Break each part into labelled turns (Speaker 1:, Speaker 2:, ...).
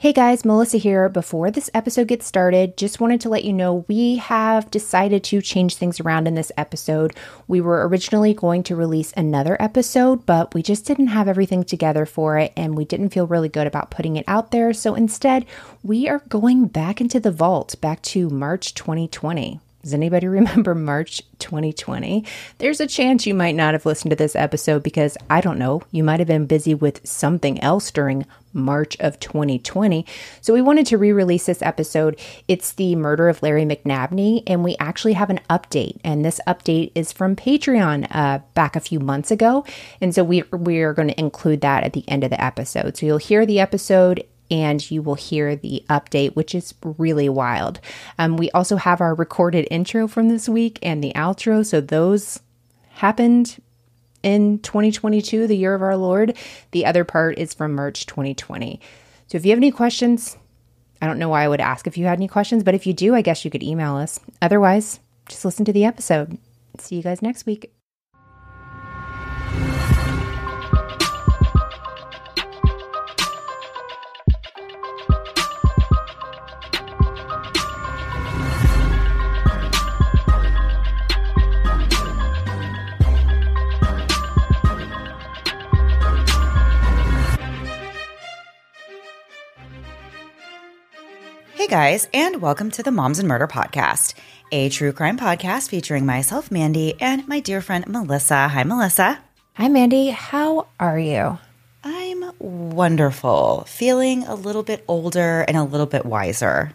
Speaker 1: Hey guys, Melissa here. Before this episode gets started, just wanted to let you know we have decided to change things around in this episode. We were originally going to release another episode, but we just didn't have everything together for it and we didn't feel really good about putting it out there. So instead, we are going back into the vault, back to March 2020. Does anybody remember March 2020? There's a chance you might not have listened to this episode because I don't know, you might have been busy with something else during March of 2020. So we wanted to re release this episode. It's the murder of Larry McNabney, and we actually have an update. And this update is from Patreon uh, back a few months ago. And so we, we are going to include that at the end of the episode. So you'll hear the episode and you will hear the update, which is really wild. Um, we also have our recorded intro from this week and the outro. So those happened in 2022, the year of our Lord. The other part is from March 2020. So if you have any questions, I don't know why I would ask if you had any questions, but if you do, I guess you could email us. Otherwise, just listen to the episode. See you guys next week.
Speaker 2: Guys, and welcome to the Moms and Murder Podcast, a true crime podcast featuring myself, Mandy, and my dear friend Melissa. Hi, Melissa.
Speaker 1: Hi, Mandy. How are you?
Speaker 2: I'm wonderful, feeling a little bit older and a little bit wiser.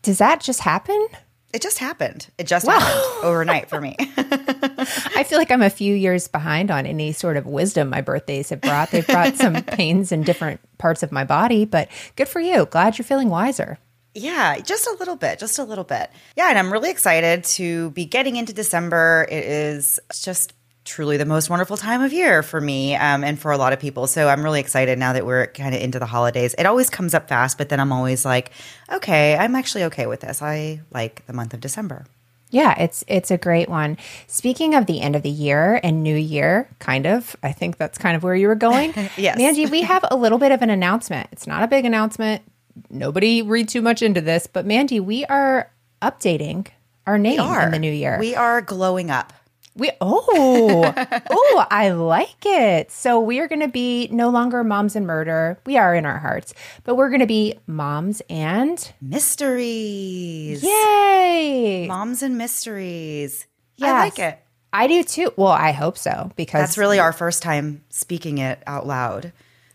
Speaker 1: Does that just happen?
Speaker 2: It just happened. It just wow. happened overnight for me.
Speaker 1: I feel like I'm a few years behind on any sort of wisdom my birthdays have brought. They've brought some pains in different parts of my body, but good for you. Glad you're feeling wiser.
Speaker 2: Yeah, just a little bit, just a little bit. Yeah, and I'm really excited to be getting into December. It is just truly the most wonderful time of year for me um, and for a lot of people. So I'm really excited now that we're kind of into the holidays. It always comes up fast, but then I'm always like, okay, I'm actually okay with this. I like the month of December.
Speaker 1: Yeah, it's it's a great one. Speaking of the end of the year and new year, kind of, I think that's kind of where you were going.
Speaker 2: yes.
Speaker 1: Mandy, we have a little bit of an announcement. It's not a big announcement nobody read too much into this, but Mandy, we are updating our name in the new year.
Speaker 2: We are glowing up.
Speaker 1: We oh oh I like it. So we are going to be no longer moms and murder. We are in our hearts, but we're going to be moms and
Speaker 2: mysteries.
Speaker 1: Yay!
Speaker 2: Moms and mysteries. Yes. I like it.
Speaker 1: I do too. Well, I hope so because
Speaker 2: that's really our first time speaking it out loud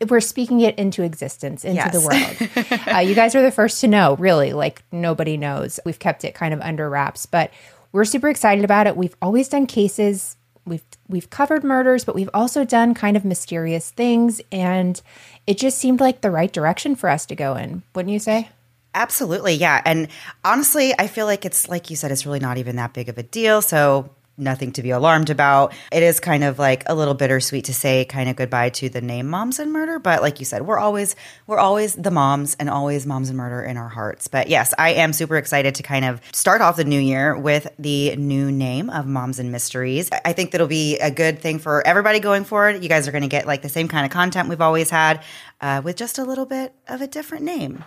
Speaker 1: we're speaking it into existence, into yes. the world. uh, you guys are the first to know, really. Like nobody knows. We've kept it kind of under wraps, but we're super excited about it. We've always done cases. We've we've covered murders, but we've also done kind of mysterious things, and it just seemed like the right direction for us to go in. Wouldn't you say?
Speaker 2: Absolutely, yeah. And honestly, I feel like it's like you said, it's really not even that big of a deal. So nothing to be alarmed about. It is kind of like a little bittersweet to say kind of goodbye to the name Moms and Murder, but like you said, we're always we're always the moms and always Moms and Murder in our hearts. But yes, I am super excited to kind of start off the new year with the new name of Moms and Mysteries. I think that'll be a good thing for everybody going forward. You guys are going to get like the same kind of content we've always had uh, with just a little bit of a different name.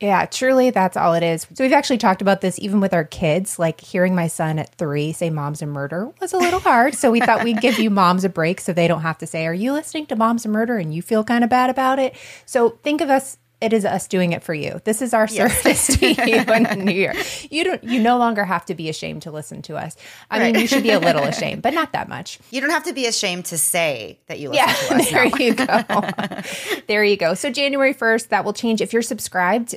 Speaker 1: Yeah, truly, that's all it is. So, we've actually talked about this even with our kids. Like hearing my son at three say Moms and Murder was a little hard. So, we thought we'd give you moms a break so they don't have to say, Are you listening to Moms and Murder and you feel kind of bad about it? So, think of us. It is us doing it for you. This is our yes. service to you in the new year. You don't. You no longer have to be ashamed to listen to us. I right. mean, you should be a little ashamed, but not that much.
Speaker 2: You don't have to be ashamed to say that you listen yeah, to
Speaker 1: us. There you go. there you go. So January first, that will change. If you're subscribed,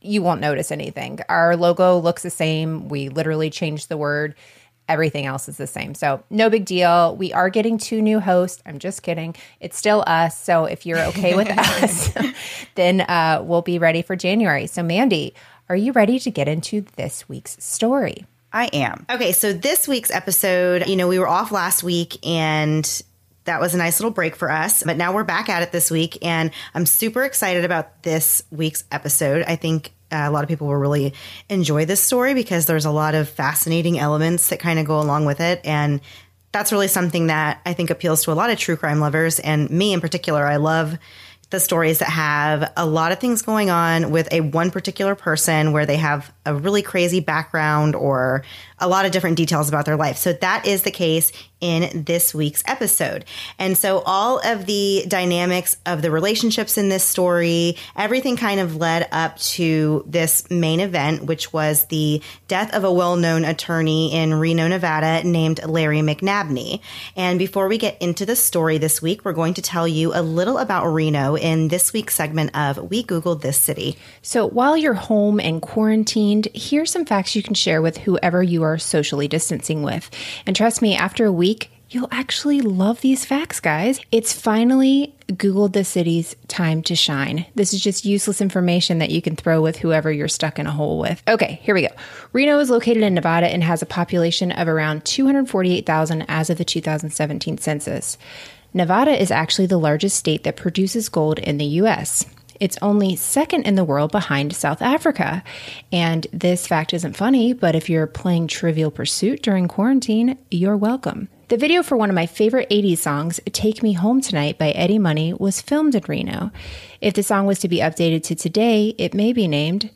Speaker 1: you won't notice anything. Our logo looks the same. We literally changed the word. Everything else is the same. So, no big deal. We are getting two new hosts. I'm just kidding. It's still us. So, if you're okay with us, then uh, we'll be ready for January. So, Mandy, are you ready to get into this week's story?
Speaker 2: I am. Okay, so this week's episode, you know, we were off last week and that was a nice little break for us. But now we're back at it this week, and I'm super excited about this week's episode. I think Uh, a lot of people will really enjoy this story because there's a lot of fascinating elements that kind of go along with it. And that's really something that I think appeals to a lot of true crime lovers. And me in particular, I love the stories that have a lot of things going on with a one particular person where they have a really crazy background or a lot of different details about their life. So that is the case in this week's episode. And so all of the dynamics of the relationships in this story, everything kind of led up to this main event, which was the death of a well-known attorney in Reno, Nevada named Larry McNabney. And before we get into the story this week, we're going to tell you a little about Reno in this week's segment of We Googled This City.
Speaker 1: So while you're home and quarantined, here's some facts you can share with whoever you are socially distancing with. And trust me, after a week, You'll actually love these facts, guys. It's finally Googled the city's time to shine. This is just useless information that you can throw with whoever you're stuck in a hole with. Okay, here we go. Reno is located in Nevada and has a population of around 248,000 as of the 2017 census. Nevada is actually the largest state that produces gold in the U.S. It's only second in the world behind South Africa. And this fact isn't funny, but if you're playing Trivial Pursuit during quarantine, you're welcome. The video for one of my favorite 80s songs, Take Me Home Tonight by Eddie Money, was filmed in Reno. If the song was to be updated to today, it may be named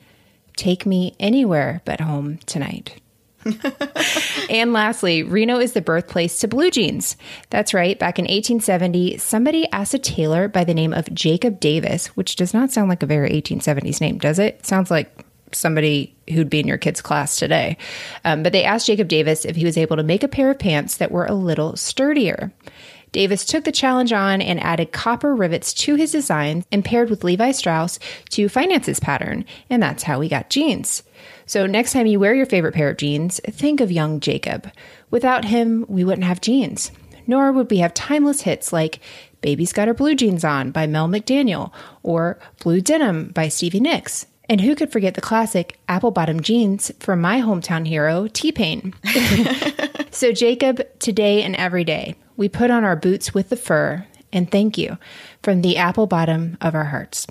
Speaker 1: Take Me Anywhere But Home Tonight. and lastly, Reno is the birthplace to blue jeans. That's right, back in 1870, somebody asked a tailor by the name of Jacob Davis, which does not sound like a very 1870s name, does it? it sounds like somebody who'd be in your kid's class today. Um, but they asked Jacob Davis if he was able to make a pair of pants that were a little sturdier. Davis took the challenge on and added copper rivets to his design and paired with Levi Strauss to finance his pattern, and that's how we got jeans. So next time you wear your favorite pair of jeans, think of young Jacob. Without him, we wouldn't have jeans. Nor would we have timeless hits like Baby's Got Her Blue Jeans On by Mel McDaniel or Blue Denim by Stevie Nicks. And who could forget the classic apple bottom jeans from my hometown hero, T Pain? so, Jacob, today and every day, we put on our boots with the fur and thank you from the apple bottom of our hearts.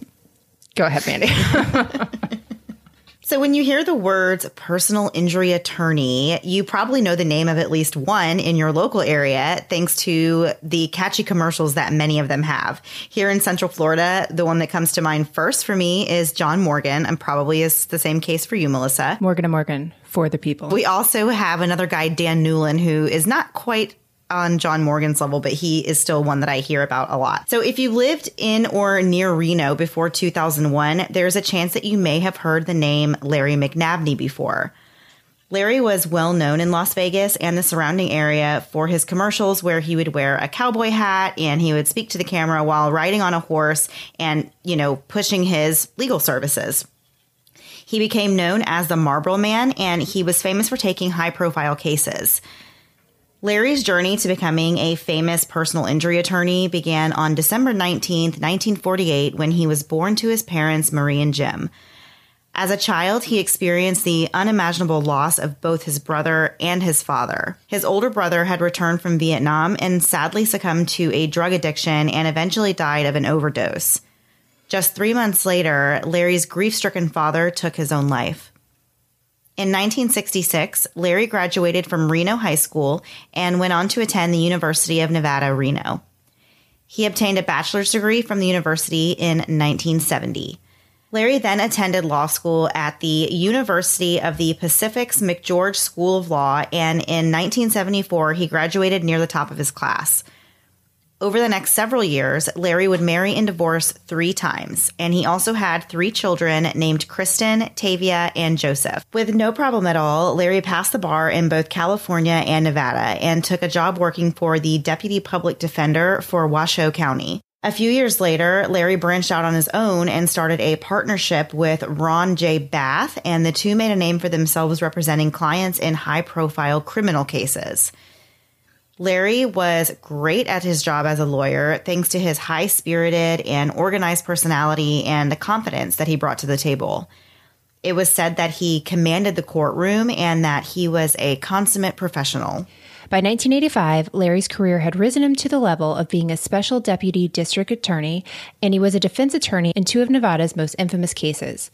Speaker 1: Go ahead, Mandy.
Speaker 2: So, when you hear the words personal injury attorney, you probably know the name of at least one in your local area, thanks to the catchy commercials that many of them have. Here in Central Florida, the one that comes to mind first for me is John Morgan, and probably is the same case for you, Melissa.
Speaker 1: Morgan and Morgan for the people.
Speaker 2: We also have another guy, Dan Newlin, who is not quite on John Morgan's level, but he is still one that I hear about a lot. So if you lived in or near Reno before 2001, there's a chance that you may have heard the name Larry McNabney before. Larry was well known in Las Vegas and the surrounding area for his commercials where he would wear a cowboy hat and he would speak to the camera while riding on a horse and, you know, pushing his legal services. He became known as the Marlboro Man and he was famous for taking high profile cases. Larry's journey to becoming a famous personal injury attorney began on December 19, 1948, when he was born to his parents, Marie and Jim. As a child, he experienced the unimaginable loss of both his brother and his father. His older brother had returned from Vietnam and sadly succumbed to a drug addiction and eventually died of an overdose. Just three months later, Larry's grief stricken father took his own life. In 1966, Larry graduated from Reno High School and went on to attend the University of Nevada, Reno. He obtained a bachelor's degree from the university in 1970. Larry then attended law school at the University of the Pacific's McGeorge School of Law, and in 1974, he graduated near the top of his class. Over the next several years, Larry would marry and divorce three times, and he also had three children named Kristen, Tavia, and Joseph. With no problem at all, Larry passed the bar in both California and Nevada and took a job working for the Deputy Public Defender for Washoe County. A few years later, Larry branched out on his own and started a partnership with Ron J. Bath, and the two made a name for themselves representing clients in high profile criminal cases. Larry was great at his job as a lawyer thanks to his high spirited and organized personality and the confidence that he brought to the table. It was said that he commanded the courtroom and that he was a consummate professional.
Speaker 1: By 1985, Larry's career had risen him to the level of being a special deputy district attorney, and he was a defense attorney in two of Nevada's most infamous cases.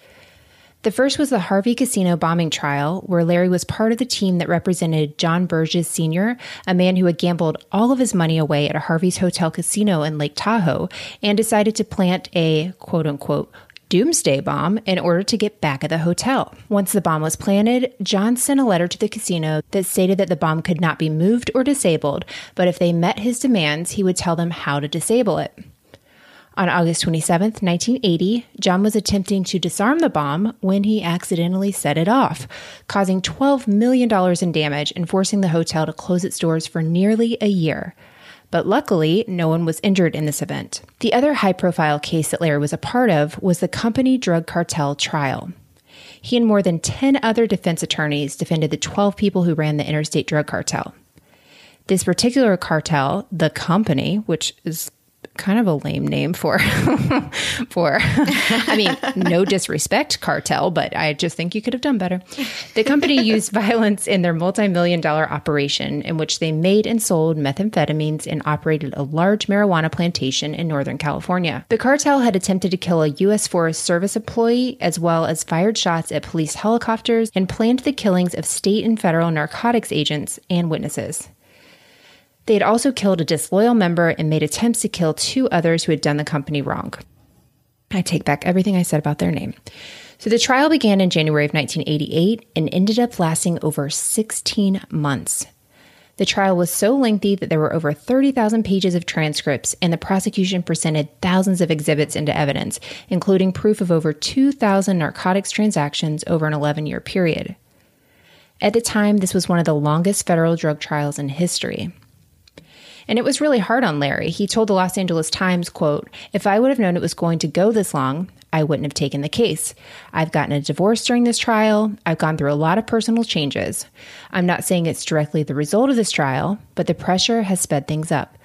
Speaker 1: The first was the Harvey Casino bombing trial, where Larry was part of the team that represented John Birges Sr., a man who had gambled all of his money away at a Harvey's Hotel casino in Lake Tahoe and decided to plant a quote unquote doomsday bomb in order to get back at the hotel. Once the bomb was planted, John sent a letter to the casino that stated that the bomb could not be moved or disabled, but if they met his demands, he would tell them how to disable it. On August 27, 1980, John was attempting to disarm the bomb when he accidentally set it off, causing $12 million in damage and forcing the hotel to close its doors for nearly a year but luckily, no one was injured in this event. The other high profile case that Larry was a part of was the company drug cartel trial. He and more than 10 other defense attorneys defended the 12 people who ran the interstate drug cartel. This particular cartel, the company, which is kind of a lame name for for I mean, no disrespect cartel, but I just think you could have done better. The company used violence in their multi-million dollar operation in which they made and sold methamphetamines and operated a large marijuana plantation in Northern California. The cartel had attempted to kill a US Forest Service employee as well as fired shots at police helicopters and planned the killings of state and federal narcotics agents and witnesses. They had also killed a disloyal member and made attempts to kill two others who had done the company wrong. I take back everything I said about their name. So the trial began in January of 1988 and ended up lasting over 16 months. The trial was so lengthy that there were over 30,000 pages of transcripts, and the prosecution presented thousands of exhibits into evidence, including proof of over 2,000 narcotics transactions over an 11 year period. At the time, this was one of the longest federal drug trials in history. And it was really hard on Larry. He told the Los Angeles Times, quote, "If I would have known it was going to go this long, I wouldn't have taken the case. I've gotten a divorce during this trial. I've gone through a lot of personal changes. I'm not saying it's directly the result of this trial, but the pressure has sped things up.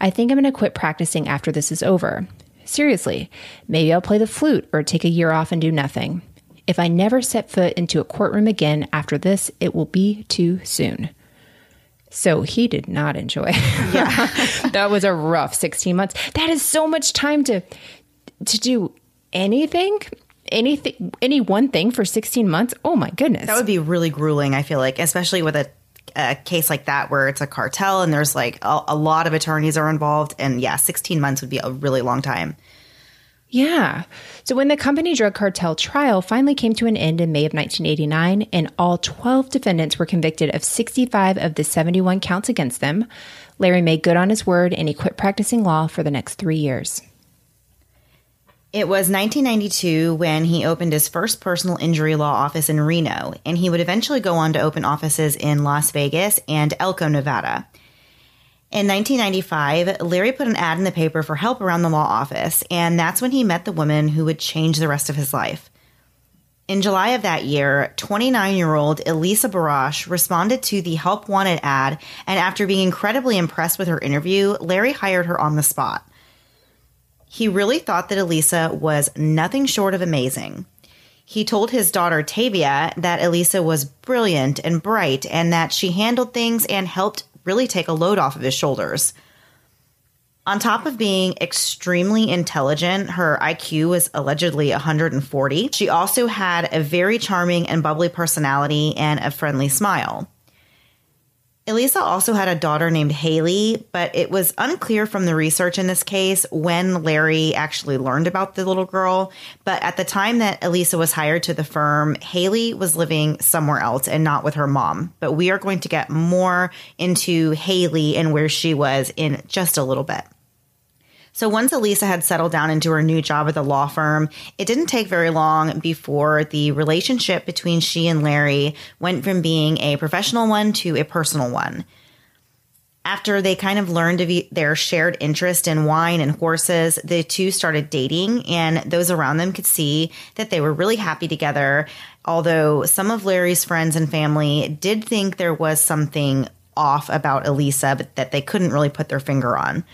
Speaker 1: I think I'm going to quit practicing after this is over. Seriously, maybe I'll play the flute or take a year off and do nothing. If I never set foot into a courtroom again after this, it will be too soon. So he did not enjoy. Yeah. that was a rough 16 months. That is so much time to to do anything anything any one thing for 16 months. Oh my goodness.
Speaker 2: That would be really grueling, I feel like, especially with a a case like that where it's a cartel and there's like a, a lot of attorneys are involved and yeah, 16 months would be a really long time.
Speaker 1: Yeah. So when the company drug cartel trial finally came to an end in May of 1989, and all 12 defendants were convicted of 65 of the 71 counts against them, Larry made good on his word and he quit practicing law for the next three years.
Speaker 2: It was 1992 when he opened his first personal injury law office in Reno, and he would eventually go on to open offices in Las Vegas and Elko, Nevada. In 1995, Larry put an ad in the paper for help around the law office, and that's when he met the woman who would change the rest of his life. In July of that year, 29 year old Elisa Barash responded to the Help Wanted ad, and after being incredibly impressed with her interview, Larry hired her on the spot. He really thought that Elisa was nothing short of amazing. He told his daughter Tavia that Elisa was brilliant and bright and that she handled things and helped really take a load off of his shoulders. On top of being extremely intelligent, her IQ was allegedly 140. She also had a very charming and bubbly personality and a friendly smile. Elisa also had a daughter named Haley, but it was unclear from the research in this case when Larry actually learned about the little girl. But at the time that Elisa was hired to the firm, Haley was living somewhere else and not with her mom. But we are going to get more into Haley and where she was in just a little bit. So once Elisa had settled down into her new job at the law firm, it didn't take very long before the relationship between she and Larry went from being a professional one to a personal one. After they kind of learned of their shared interest in wine and horses, the two started dating, and those around them could see that they were really happy together. Although some of Larry's friends and family did think there was something off about Elisa, but that they couldn't really put their finger on.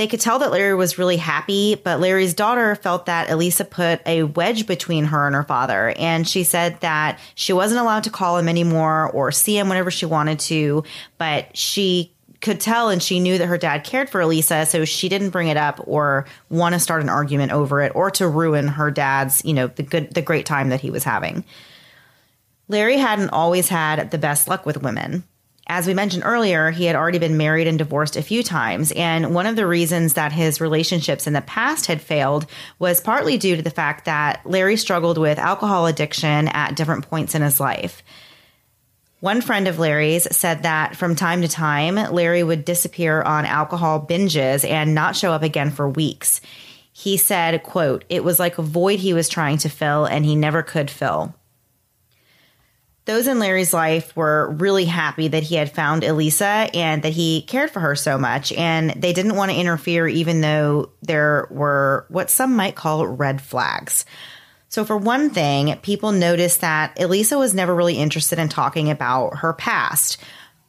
Speaker 2: They could tell that Larry was really happy, but Larry's daughter felt that Elisa put a wedge between her and her father. And she said that she wasn't allowed to call him anymore or see him whenever she wanted to, but she could tell and she knew that her dad cared for Elisa, so she didn't bring it up or want to start an argument over it or to ruin her dad's, you know, the good the great time that he was having. Larry hadn't always had the best luck with women. As we mentioned earlier, he had already been married and divorced a few times. And one of the reasons that his relationships in the past had failed was partly due to the fact that Larry struggled with alcohol addiction at different points in his life. One friend of Larry's said that from time to time, Larry would disappear on alcohol binges and not show up again for weeks. He said, quote, it was like a void he was trying to fill and he never could fill. Those in Larry's life were really happy that he had found Elisa and that he cared for her so much. And they didn't want to interfere, even though there were what some might call red flags. So, for one thing, people noticed that Elisa was never really interested in talking about her past.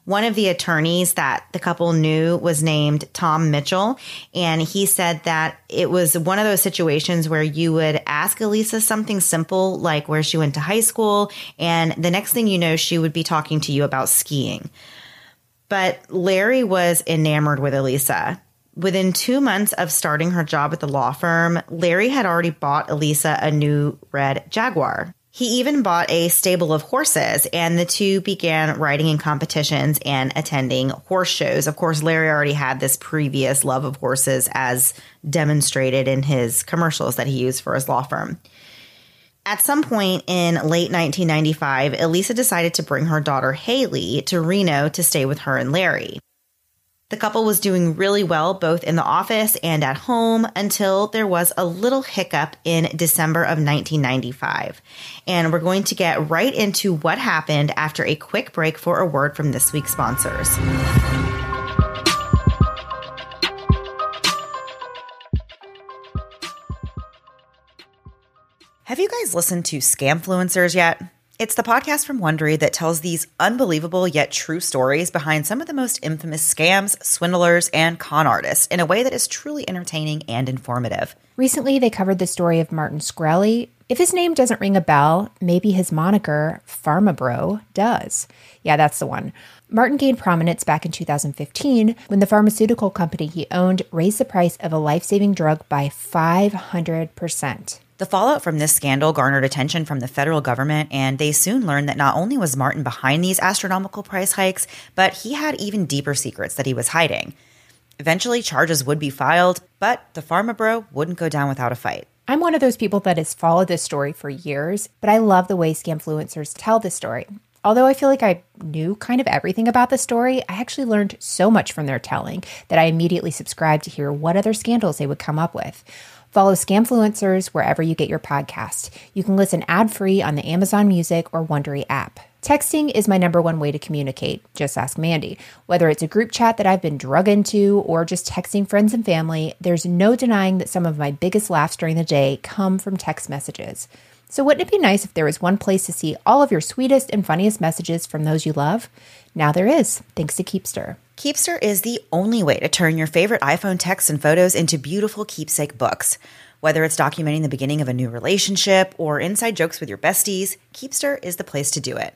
Speaker 2: One of the attorneys that the couple knew was named Tom Mitchell, and he said that it was one of those situations where you would ask Elisa something simple like where she went to high school, and the next thing you know, she would be talking to you about skiing. But Larry was enamored with Elisa. Within two months of starting her job at the law firm, Larry had already bought Elisa a new red Jaguar. He even bought a stable of horses, and the two began riding in competitions and attending horse shows. Of course, Larry already had this previous love of horses as demonstrated in his commercials that he used for his law firm. At some point in late 1995, Elisa decided to bring her daughter Haley to Reno to stay with her and Larry. The couple was doing really well both in the office and at home until there was a little hiccup in December of 1995. And we're going to get right into what happened after a quick break for a word from this week's sponsors. Have you guys listened to Scamfluencers yet? It's the podcast from Wondery that tells these unbelievable yet true stories behind some of the most infamous scams, swindlers, and con artists in a way that is truly entertaining and informative.
Speaker 1: Recently, they covered the story of Martin Shkreli. If his name doesn't ring a bell, maybe his moniker, PharmaBro, does. Yeah, that's the one. Martin gained prominence back in 2015 when the pharmaceutical company he owned raised the price of a life saving drug by 500%.
Speaker 2: The fallout from this scandal garnered attention from the federal government, and they soon learned that not only was Martin behind these astronomical price hikes, but he had even deeper secrets that he was hiding. Eventually, charges would be filed, but the pharma bro wouldn't go down without a fight.
Speaker 1: I'm one of those people that has followed this story for years, but I love the way scamfluencers tell this story. Although I feel like I knew kind of everything about the story, I actually learned so much from their telling that I immediately subscribed to hear what other scandals they would come up with. Follow Scamfluencers wherever you get your podcast. You can listen ad-free on the Amazon Music or Wondery app. Texting is my number one way to communicate. Just ask Mandy. Whether it's a group chat that I've been drug into or just texting friends and family, there's no denying that some of my biggest laughs during the day come from text messages. So, wouldn't it be nice if there was one place to see all of your sweetest and funniest messages from those you love? Now there is, thanks to Keepster.
Speaker 2: Keepster is the only way to turn your favorite iPhone texts and photos into beautiful keepsake books. Whether it's documenting the beginning of a new relationship or inside jokes with your besties, Keepster is the place to do it.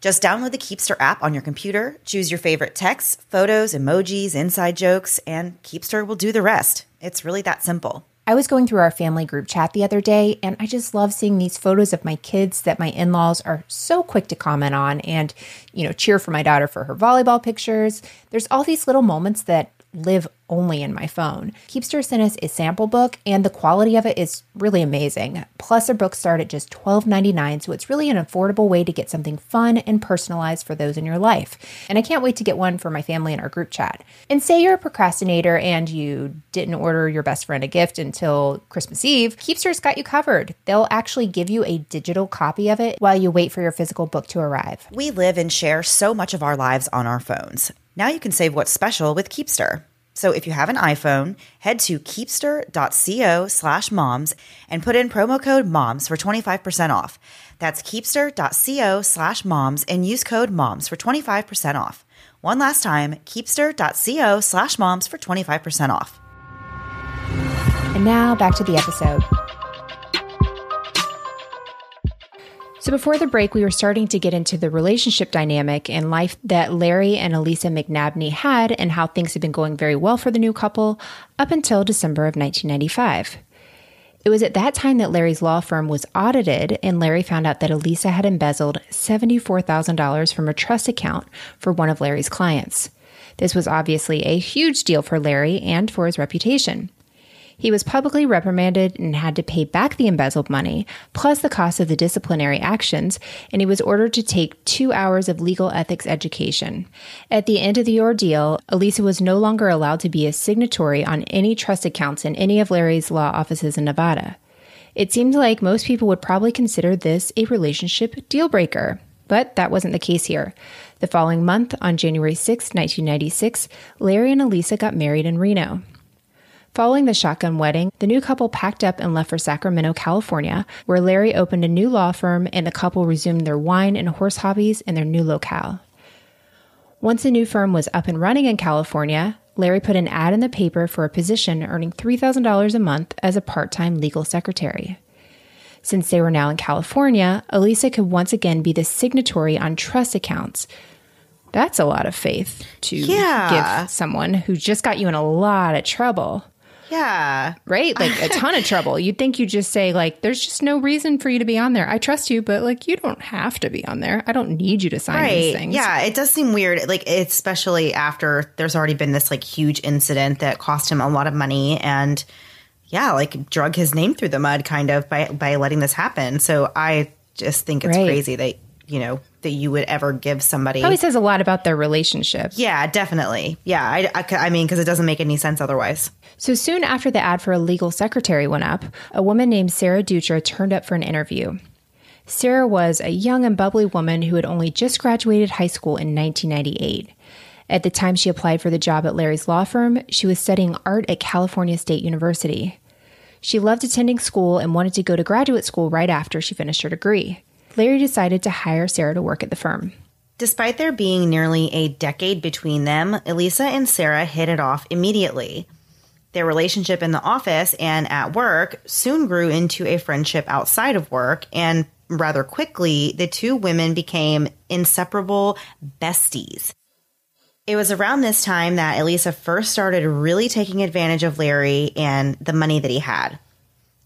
Speaker 2: Just download the Keepster app on your computer, choose your favorite texts, photos, emojis, inside jokes, and Keepster will do the rest. It's really that simple.
Speaker 1: I was going through our family group chat the other day, and I just love seeing these photos of my kids that my in laws are so quick to comment on and, you know, cheer for my daughter for her volleyball pictures. There's all these little moments that live only in my phone. Keepster sent us a sample book, and the quality of it is really amazing. Plus, their books start at just $12.99, so it's really an affordable way to get something fun and personalized for those in your life. And I can't wait to get one for my family in our group chat. And say you're a procrastinator and you didn't order your best friend a gift until Christmas Eve, Keepster's got you covered. They'll actually give you a digital copy of it while you wait for your physical book to arrive.
Speaker 2: We live and share so much of our lives on our phones. Now you can save what's special with Keepster. So if you have an iPhone, head to keepster.co slash moms and put in promo code moms for 25% off. That's keepster.co slash moms and use code moms for 25% off. One last time, keepster.co slash moms for 25% off.
Speaker 1: And now back to the episode. So before the break, we were starting to get into the relationship dynamic and life that Larry and Elisa McNabney had and how things had been going very well for the new couple up until December of 1995. It was at that time that Larry's law firm was audited, and Larry found out that Elisa had embezzled $74,000 from a trust account for one of Larry's clients. This was obviously a huge deal for Larry and for his reputation. He was publicly reprimanded and had to pay back the embezzled money, plus the cost of the disciplinary actions, and he was ordered to take two hours of legal ethics education. At the end of the ordeal, Elisa was no longer allowed to be a signatory on any trust accounts in any of Larry's law offices in Nevada. It seemed like most people would probably consider this a relationship deal breaker. But that wasn't the case here. The following month, on January 6, 1996, Larry and Elisa got married in Reno. Following the shotgun wedding, the new couple packed up and left for Sacramento, California, where Larry opened a new law firm and the couple resumed their wine and horse hobbies in their new locale. Once the new firm was up and running in California, Larry put an ad in the paper for a position earning $3,000 a month as a part time legal secretary. Since they were now in California, Elisa could once again be the signatory on trust accounts, that's a lot of faith to
Speaker 2: Yeah.
Speaker 1: give someone who just got you in a lot of trouble,
Speaker 2: Yeah.
Speaker 1: right? Like a ton of trouble. You'd think you just say, like, there's just no reason for you to be on there. I trust you, but like, you don't have to be on there. I don't need you to sign these things.
Speaker 2: Yeah, it does seem weird. Like especially after there's already been this like huge incident that cost him a lot of money and yeah, like drug his name through the mud kind of by by letting this happen. So I just think it's
Speaker 1: Right.
Speaker 2: crazy that you know that you would ever give somebody
Speaker 1: Probably says a lot about their relationship.
Speaker 2: Yeah, definitely. Yeah, I, I, I mean, because it doesn't make any sense otherwise.
Speaker 1: So soon after the ad for a legal secretary went up, a woman named Sarah Dutra turned up for an interview. Sarah was a young and bubbly woman who had only just graduated high school in 1998. At the time she applied for the job at Larry's law firm, she was studying art at California State University. She loved attending school and wanted to go to graduate school right after she finished her degree. Larry decided to hire Sarah to work at the firm.
Speaker 2: Despite there being nearly a decade between them, Elisa and Sarah hit it off immediately. Their relationship in the office and at work soon grew into a friendship outside of work, and rather quickly, the two women became inseparable besties. It was around this time that Elisa first started really taking advantage of Larry and the money that he had.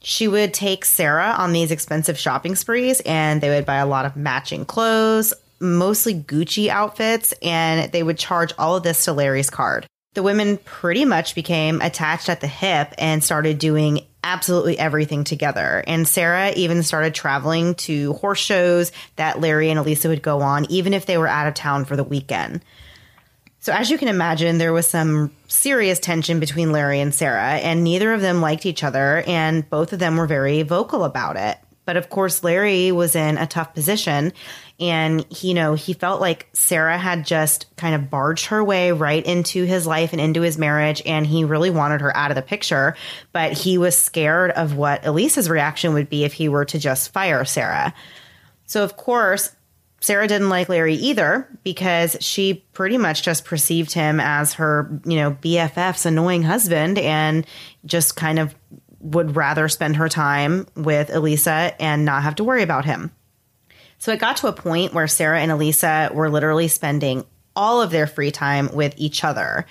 Speaker 2: She would take Sarah on these expensive shopping sprees and they would buy a lot of matching clothes, mostly Gucci outfits, and they would charge all of this to Larry's card. The women pretty much became attached at the hip and started doing absolutely everything together. And Sarah even started traveling to horse shows that Larry and Elisa would go on, even if they were out of town for the weekend. So, as you can imagine, there was some serious tension between Larry and Sarah, and neither of them liked each other, and both of them were very vocal about it. But of course, Larry was in a tough position, and he, you know, he felt like Sarah had just kind of barged her way right into his life and into his marriage, and he really wanted her out of the picture. But he was scared of what Elisa's reaction would be if he were to just fire Sarah. So, of course, Sarah didn't like Larry either because she pretty much just perceived him as her, you know, BFF's annoying husband and just kind of would rather spend her time with Elisa and not have to worry about him. So it got to a point where Sarah and Elisa were literally spending all of their free time with each other.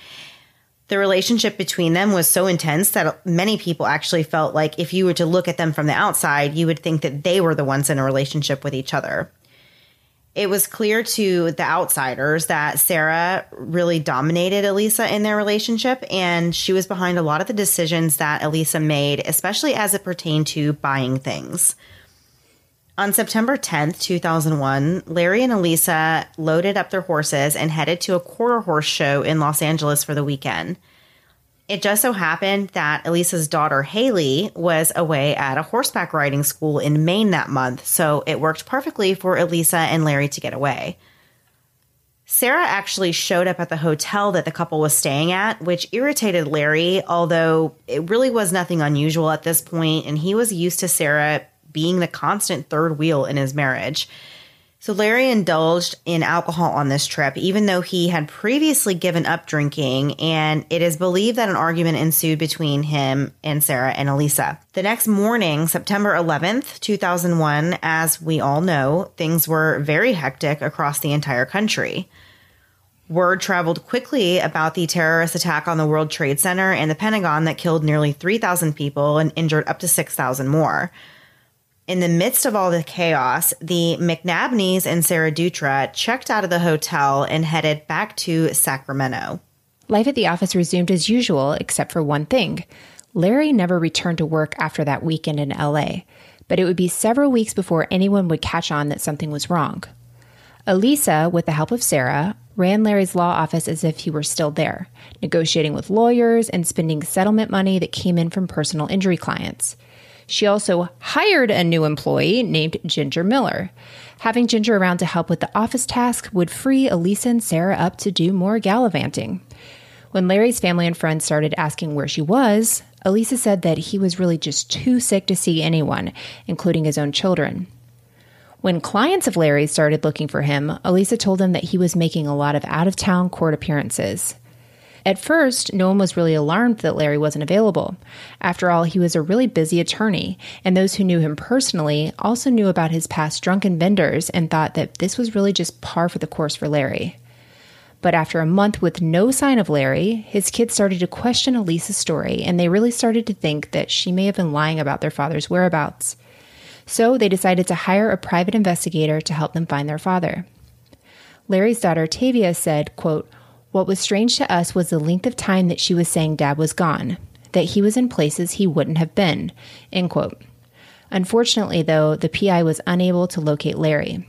Speaker 2: The relationship between them was so intense that many people actually felt like if you were to look at them from the outside, you would think that they were the ones in a relationship with each other it was clear to the outsiders that Sarah really dominated Elisa in their relationship, and she was behind a lot of the decisions that Elisa made, especially as it pertained to buying things. On September 10th, 2001, Larry and Elisa loaded up their horses and headed to a quarter horse show in Los Angeles for the weekend. It just so happened that Elisa's daughter Haley was away at a horseback riding school in Maine that month, so it worked perfectly for Elisa and Larry to get away. Sarah actually showed up at the hotel that the couple was staying at, which irritated Larry, although it really was nothing unusual at this point, and he was used to Sarah being the constant third wheel in his marriage. So Larry indulged in alcohol on this trip, even though he had previously given up drinking, and it is believed that an argument ensued between him and Sarah and Elisa. The next morning, September 11th, 2001, as we all know, things were very hectic across the entire country. Word traveled quickly about the terrorist attack on the World Trade Center and the Pentagon that killed nearly 3,000 people and injured up to 6,000 more in the midst of all the chaos, the McNabneys and Sarah Dutra checked out of the hotel and headed back to Sacramento.
Speaker 1: Life at the office resumed as usual, except for one thing. Larry never returned to work after that weekend in LA, but it would be several weeks before anyone would catch on that something was wrong. Elisa, with the help of Sarah, ran Larry's law office as if he were still there, negotiating with lawyers and spending settlement money that came in from personal injury clients. She also hired a new employee named Ginger Miller. Having Ginger around to help with the office task would free Elisa and Sarah up to do more gallivanting. When Larry's family and friends started asking where she was, Elisa said that he was really just too sick to see anyone, including his own children. When clients of Larry's started looking for him, Elisa told them that he was making a lot of out of town court appearances. At first, no one was really alarmed that Larry wasn't available. After all, he was a really busy attorney, and those who knew him personally also knew about his past drunken benders and thought that this was really just par for the course for Larry. But after a month with no sign of Larry, his kids started to question Elisa's story, and they really started to think that she may have been lying about their father's whereabouts. So they decided to hire a private investigator to help them find their father. Larry's daughter Tavia said, quote, what was strange to us was the length of time that she was saying dad was gone, that he was in places he wouldn't have been. End quote. Unfortunately, though, the PI was unable to locate Larry.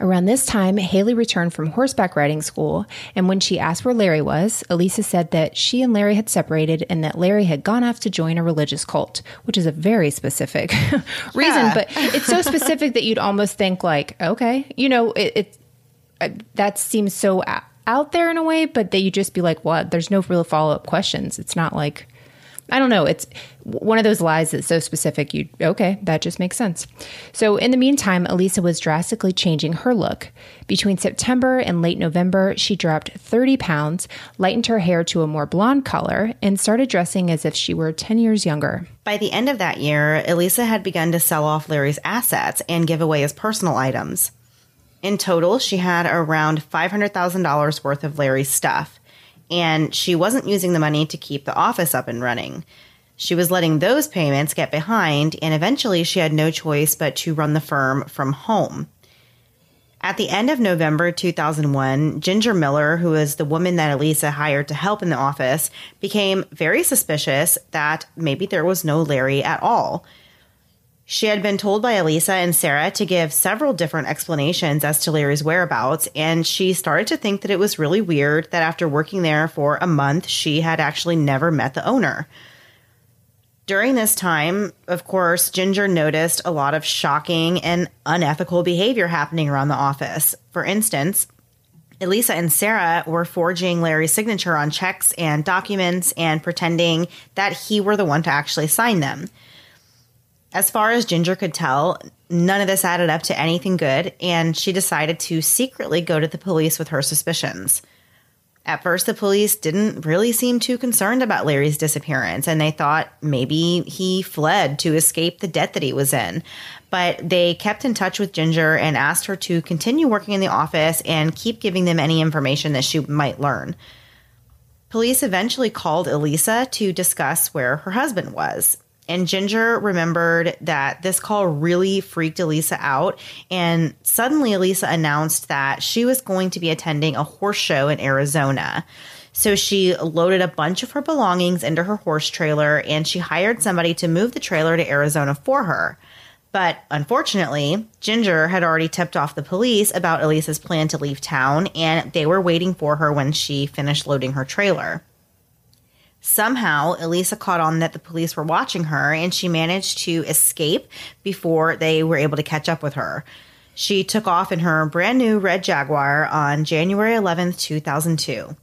Speaker 1: Around this time, Haley returned from horseback riding school, and when she asked where Larry was, Elisa said that she and Larry had separated and that Larry had gone off to join a religious cult, which is a very specific reason, but it's so specific that you'd almost think like, okay, you know, it, it uh, that seems so out there in a way, but that you just be like, what? There's no real follow up questions. It's not like, I don't know. It's one of those lies that's so specific. You okay? That just makes sense. So in the meantime, Elisa was drastically changing her look. Between September and late November, she dropped 30 pounds, lightened her hair to a more blonde color, and started dressing as if she were 10 years younger.
Speaker 2: By the end of that year, Elisa had begun to sell off Larry's assets and give away his personal items. In total, she had around $500,000 worth of Larry's stuff, and she wasn't using the money to keep the office up and running. She was letting those payments get behind, and eventually she had no choice but to run the firm from home. At the end of November 2001, Ginger Miller, who was the woman that Elisa hired to help in the office, became very suspicious that maybe there was no Larry at all. She had been told by Elisa and Sarah to give several different explanations as to Larry's whereabouts, and she started to think that it was really weird that after working there for a month, she had actually never met the owner. During this time, of course, Ginger noticed a lot of shocking and unethical behavior happening around the office. For instance, Elisa and Sarah were forging Larry's signature on checks and documents and pretending that he were the one to actually sign them. As far as Ginger could tell, none of this added up to anything good, and she decided to secretly go to the police with her suspicions. At first, the police didn't really seem too concerned about Larry's disappearance, and they thought maybe he fled to escape the debt that he was in. But they kept in touch with Ginger and asked her to continue working in the office and keep giving them any information that she might learn. Police eventually called Elisa to discuss where her husband was. And Ginger remembered that this call really freaked Elisa out. And suddenly, Elisa announced that she was going to be attending a horse show in Arizona. So she loaded a bunch of her belongings into her horse trailer and she hired somebody to move the trailer to Arizona for her. But unfortunately, Ginger had already tipped off the police about Elisa's plan to leave town and they were waiting for her when she finished loading her trailer. Somehow, Elisa caught on that the police were watching her and she managed to escape before they were able to catch up with her. She took off in her brand new red Jaguar on January 11th, 2002.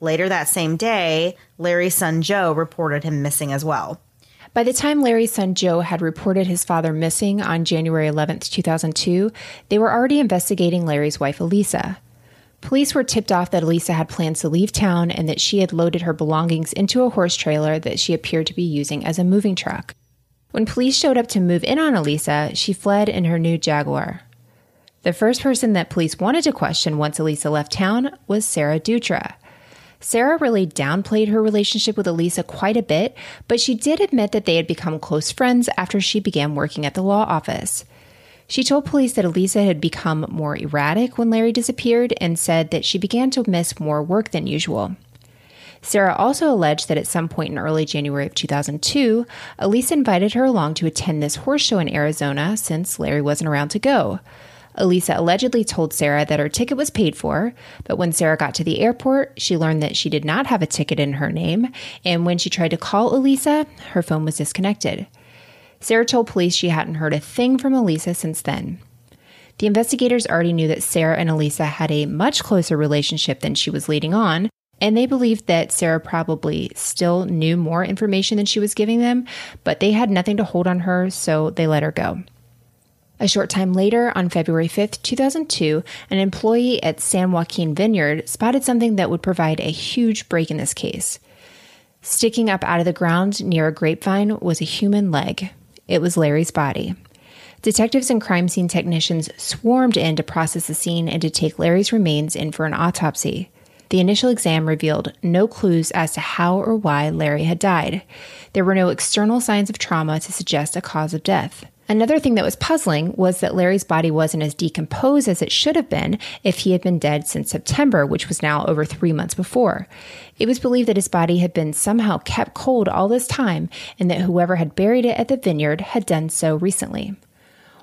Speaker 2: Later that same day, Larry's son Joe reported him missing as well.
Speaker 1: By the time Larry's son Joe had reported his father missing on January 11, 2002, they were already investigating Larry's wife, Elisa. Police were tipped off that Elisa had plans to leave town and that she had loaded her belongings into a horse trailer that she appeared to be using as a moving truck. When police showed up to move in on Elisa, she fled in her new Jaguar. The first person that police wanted to question once Elisa left town was Sarah Dutra. Sarah really downplayed her relationship with Elisa quite a bit, but she did admit that they had become close friends after she began working at the law office. She told police that Elisa had become more erratic when Larry disappeared and said that she began to miss more work than usual. Sarah also alleged that at some point in early January of 2002, Elisa invited her along to attend this horse show in Arizona since Larry wasn't around to go. Elisa allegedly told Sarah that her ticket was paid for, but when Sarah got to the airport, she learned that she did not have a ticket in her name, and when she tried to call Elisa, her phone was disconnected. Sarah told police she hadn't heard a thing from Elisa since then. The investigators already knew that Sarah and Elisa had a much closer relationship than she was leading on, and they believed that Sarah probably still knew more information than she was giving them, but they had nothing to hold on her, so they let her go. A short time later, on February 5th, 2002, an employee at San Joaquin Vineyard spotted something that would provide a huge break in this case. Sticking up out of the ground near a grapevine was a human leg. It was Larry's body. Detectives and crime scene technicians swarmed in to process the scene and to take Larry's remains in for an autopsy. The initial exam revealed no clues as to how or why Larry had died. There were no external signs of trauma to suggest a cause of death. Another thing that was puzzling was that Larry's body wasn't as decomposed as it should have been if he had been dead since September, which was now over three months before. It was believed that his body had been somehow kept cold all this time and that whoever had buried it at the vineyard had done so recently.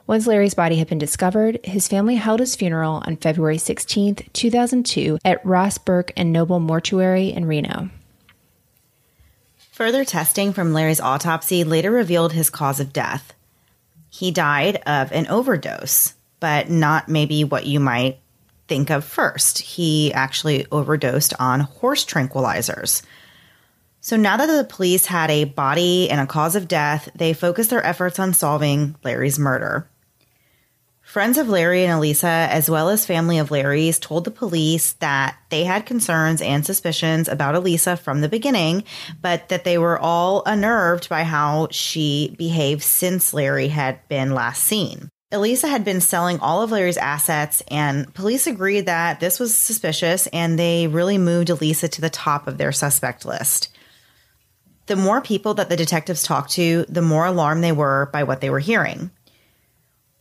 Speaker 1: Once Larry's body had been discovered, his family held his funeral on February 16, 2002, at Ross Burke and Knobel Mortuary in Reno.
Speaker 2: Further testing from Larry's autopsy later revealed his cause of death he died of an overdose, but not maybe what you might think of first. He actually overdosed on horse tranquilizers. So now that the police had a body and a cause of death, they focused their efforts on solving Larry's murder. Friends of Larry and Elisa, as well as family of Larry's, told the police that they had concerns and suspicions about Elisa from the beginning, but that they were all unnerved by how she behaved since Larry had been last seen. Elisa had been selling all of Larry's assets, and police agreed that this was suspicious, and they really moved Elisa to the top of their suspect list. The more people that the detectives talked to, the more alarmed they were by what they were hearing.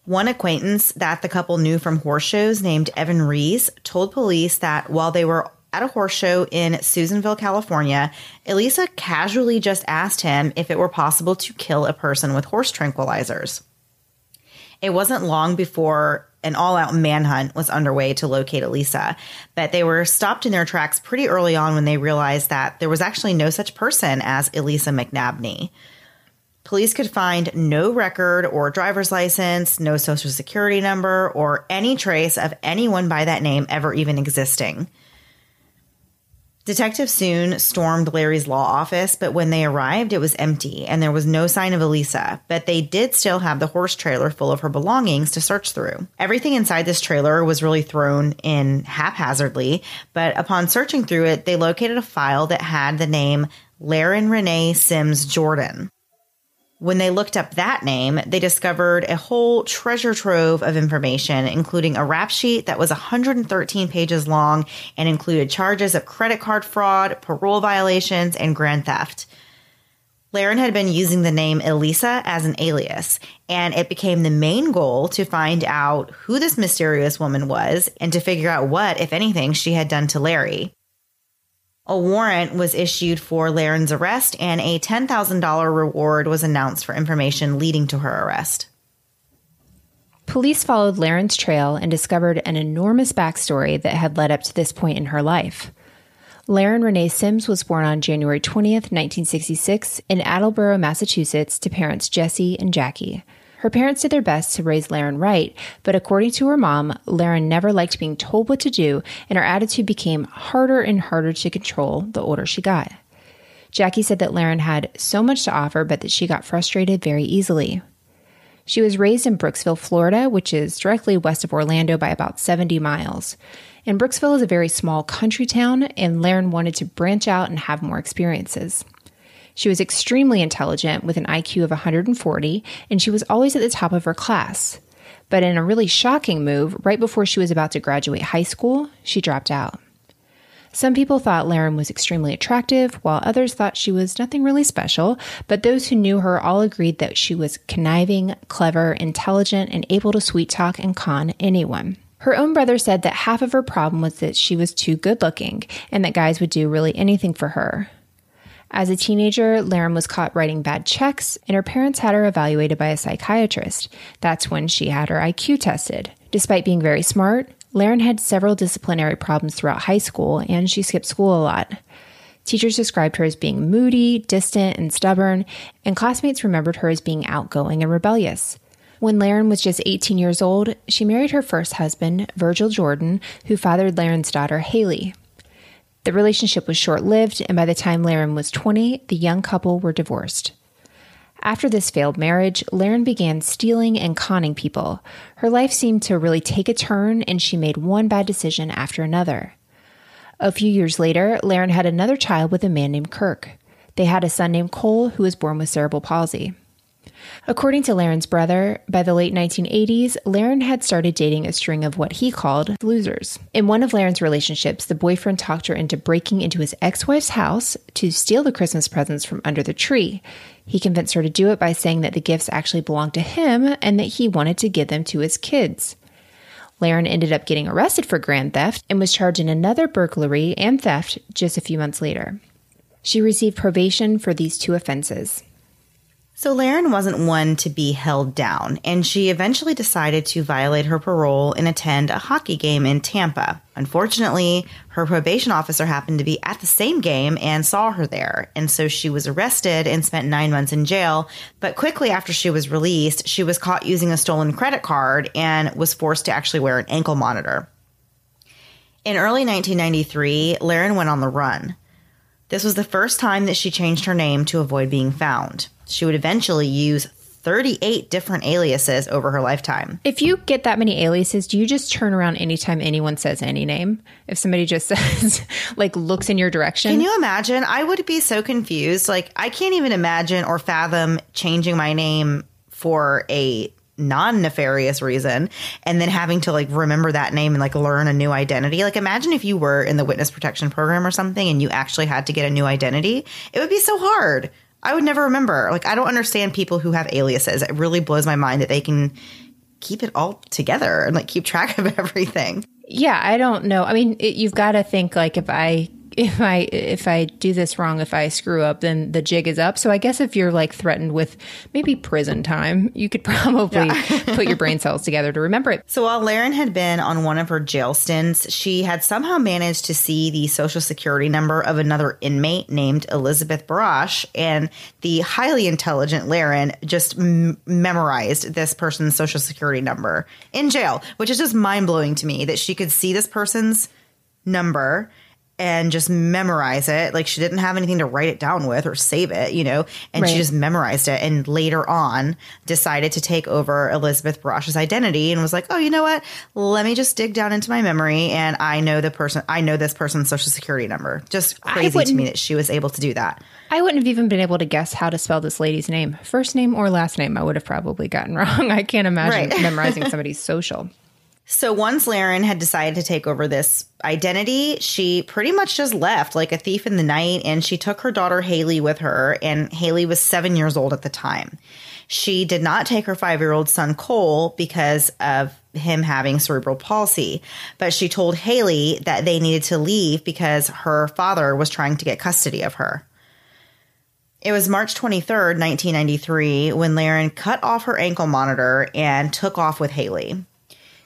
Speaker 2: One acquaintance that the couple knew from horse shows, named Evan Rees, told police that while they were at a horse show in Susanville, California, Elisa casually just asked him if it were possible to kill a person with horse tranquilizers. It wasn't long before an all out manhunt was underway to locate Elisa, but they were stopped in their tracks pretty early on when they realized that there was actually no such person as Elisa McNabney. Police could find no record or driver's license, no social security number, or any trace of anyone by that name ever even existing. Detectives soon stormed Larry's law office, but when they arrived, it was empty and there was no sign of Elisa. But they did still have the horse trailer full of her belongings to search through. Everything inside this trailer was really thrown in haphazardly, but upon searching through it, they located a file that had the name Laren Renee Sims Jordan. When they looked up that name, they discovered a whole treasure trove of information, including a rap sheet that was 113 pages long and included charges of credit card fraud, parole violations, and grand theft. Laren had been using the name Elisa as an alias, and it became the main goal to find out who this mysterious woman was and to figure out what, if anything, she had done to Larry. A warrant was issued for Laren's arrest, and a $10,000 reward was announced for information leading to her arrest.
Speaker 1: Police followed Laren's trail and discovered an enormous backstory that had led up to this point in her life. Laren Renee Sims was born on January 20th, 1966, in Attleboro, Massachusetts, to parents Jesse and Jackie. Her parents did their best to raise Laren right, but according to her mom, Laren never liked being told what to do, and her attitude became harder and harder to control the older she got. Jackie said that Laren had so much to offer, but that she got frustrated very easily. She was raised in Brooksville, Florida, which is directly west of Orlando by about 70 miles. And Brooksville is a very small country town, and Laren wanted to branch out and have more experiences. She was extremely intelligent with an IQ of 140, and she was always at the top of her class. But in a really shocking move, right before she was about to graduate high school, she dropped out. Some people thought Laren was extremely attractive, while others thought she was nothing really special, but those who knew her all agreed that she was conniving, clever, intelligent, and able to sweet talk and con anyone. Her own brother said that half of her problem was that she was too good looking and that guys would do really anything for her. As a teenager, Laren was caught writing bad checks, and her parents had her evaluated by a psychiatrist. That's when she had her IQ tested. Despite being very smart, Laren had several disciplinary problems throughout high school, and she skipped school a lot. Teachers described her as being moody, distant, and stubborn, and classmates remembered her as being outgoing and rebellious. When Laren was just 18 years old, she married her first husband, Virgil Jordan, who fathered Laren's daughter, Haley. The relationship was short lived, and by the time Laren was 20, the young couple were divorced. After this failed marriage, Laren began stealing and conning people. Her life seemed to really take a turn, and she made one bad decision after another. A few years later, Laren had another child with a man named Kirk. They had a son named Cole who was born with cerebral palsy. According to Laren's brother, by the late 1980s, Laren had started dating a string of what he called losers. In one of Laren's relationships, the boyfriend talked her into breaking into his ex wife's house to steal the Christmas presents from under the tree. He convinced her to do it by saying that the gifts actually belonged to him and that he wanted to give them to his kids. Laren ended up getting arrested for grand theft and was charged in another burglary and theft just a few months later. She received probation for these two offenses.
Speaker 2: So Laren wasn't one to be held down, and she eventually decided to violate her parole and attend a hockey game in Tampa. Unfortunately, her probation officer happened to be at the same game and saw her there, and so she was arrested and spent nine months in jail. But quickly after she was released, she was caught using a stolen credit card and was forced to actually wear an ankle monitor. In early 1993, Laren went on the run. This was the first time that she changed her name to avoid being found. She would eventually use 38 different aliases over her lifetime.
Speaker 1: If you get that many aliases, do you just turn around anytime anyone says any name? If somebody just says, like, looks in your direction?
Speaker 2: Can you imagine? I would be so confused. Like, I can't even imagine or fathom changing my name for a non nefarious reason and then having to like remember that name and like learn a new identity. Like imagine if you were in the witness protection program or something and you actually had to get a new identity. It would be so hard. I would never remember. Like, I don't understand people who have aliases. It really blows my mind that they can keep it all together and like keep track of everything.
Speaker 1: Yeah, I don't know. I mean, it, you've got to think like if I if I if I do this wrong, if I screw up, then the jig is up. So I guess if you're like threatened with maybe prison time, you could probably yeah. put your brain cells together to remember it.
Speaker 2: So while Laren had been on one of her jail stints, she had somehow managed to see the social security number of another inmate named Elizabeth Barash, and the highly intelligent Laren just m- memorized this person's social security number in jail, which is just mind blowing to me that she could see this person's number and just memorize it. Like she didn't have anything to write it down with or save it, you know, and right. she just memorized it. And later on decided to take over Elizabeth Barash's identity and was like, oh, you know what? Let me just dig down into my memory and I know the person, I know this person's social security number. Just crazy to me that she was able to do that.
Speaker 1: I wouldn't have even been able to guess how to spell this lady's name. First name or last name, I would have probably gotten wrong. I can't imagine right. memorizing somebody's social.
Speaker 2: So once Laren had decided to take over this identity, she pretty much just left like a thief in the night and she took her daughter Haley with her and Haley was 7 years old at the time. She did not take her 5-year-old son Cole because of him having cerebral palsy, but she told Haley that they needed to leave because her father was trying to get custody of her. It was March 23rd, 1993, when Laren cut off her ankle monitor and took off with Haley.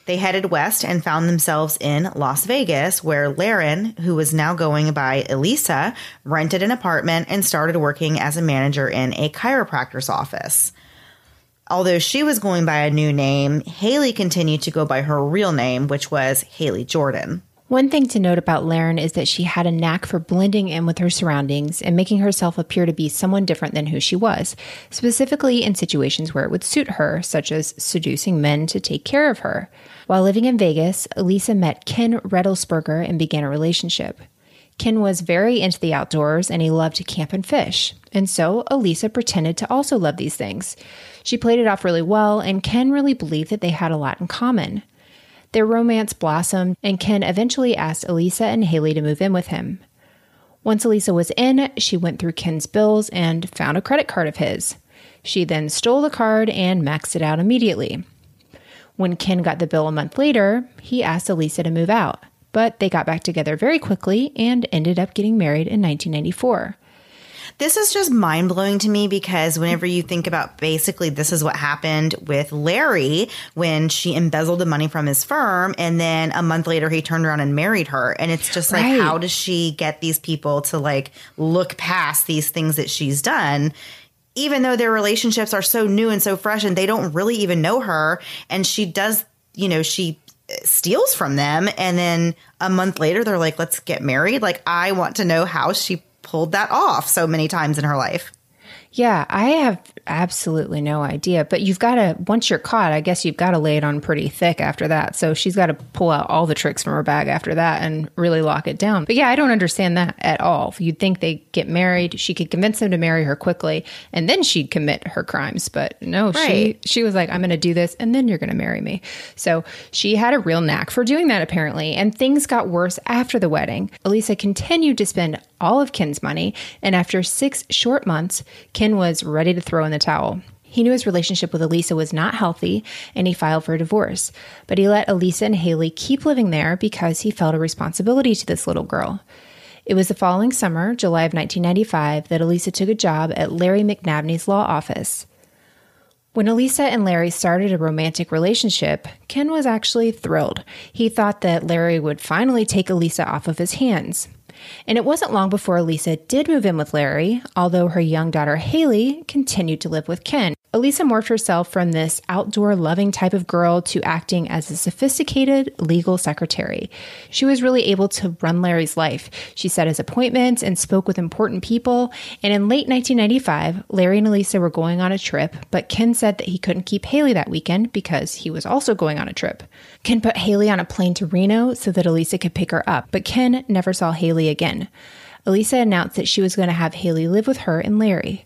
Speaker 2: They headed west and found themselves in Las Vegas, where Laren, who was now going by Elisa, rented an apartment and started working as a manager in a chiropractor's office. Although she was going by a new name, Haley continued to go by her real name, which was Haley Jordan.
Speaker 1: One thing to note about Laren is that she had a knack for blending in with her surroundings and making herself appear to be someone different than who she was, specifically in situations where it would suit her, such as seducing men to take care of her. While living in Vegas, Elisa met Ken Redelsberger and began a relationship. Ken was very into the outdoors and he loved to camp and fish. And so Elisa pretended to also love these things. She played it off really well, and Ken really believed that they had a lot in common. Their romance blossomed, and Ken eventually asked Elisa and Haley to move in with him. Once Elisa was in, she went through Ken's bills and found a credit card of his. She then stole the card and maxed it out immediately. When Ken got the bill a month later, he asked Elisa to move out, but they got back together very quickly and ended up getting married in 1994.
Speaker 2: This is just mind blowing to me because whenever you think about basically this is what happened with Larry when she embezzled the money from his firm and then a month later he turned around and married her. And it's just like,
Speaker 1: Right.
Speaker 2: how does she get these people to like look past these things that she's done? Even though their relationships are so new and so fresh and they don't really even know her. And she does, you know, she uh, steals from them. And then a month later, they're like, let's get married. Like, I want to know how she pulled that off so many times in her life.
Speaker 1: Yeah, I have absolutely no idea. But you've got to, once you're caught, I guess you've got to lay it on pretty thick after that. So she's got to pull out all the tricks from her bag after that and really lock it down. But yeah, I don't understand that at all. You'd think they get married, she could convince them to marry her quickly, and then she'd commit her crimes. But no,
Speaker 2: Right.
Speaker 1: she she was like, I'm going to do this, and then you're going to marry me. So she had a real knack for doing that, apparently. And things got worse after the wedding. Elisa continued to spend all of Ken's money, and after six short months, Ken was ready to throw in the towel. He knew his relationship with Elisa was not healthy and he filed for a divorce, but he let Elisa and Haley keep living there because he felt a responsibility to this little girl. It was the following summer, July of 1995, that Elisa took a job at Larry McNabney's law office. When Elisa and Larry started a romantic relationship, Ken was actually thrilled. He thought that Larry would finally take Elisa off of his hands. And it wasn't long before Elisa did move in with Larry, although her young daughter Haley continued to live with Ken. Elisa morphed herself from this outdoor loving type of girl to acting as a sophisticated legal secretary. She was really able to run Larry's life. She set his appointments and spoke with important people. And in late 1995, Larry and Elisa were going on a trip, but Ken said that he couldn't keep Haley that weekend because he was also going on a trip. Ken put Haley on a plane to Reno so that Elisa could pick her up, but Ken never saw Haley again. Elisa announced that she was going to have Haley live with her and Larry.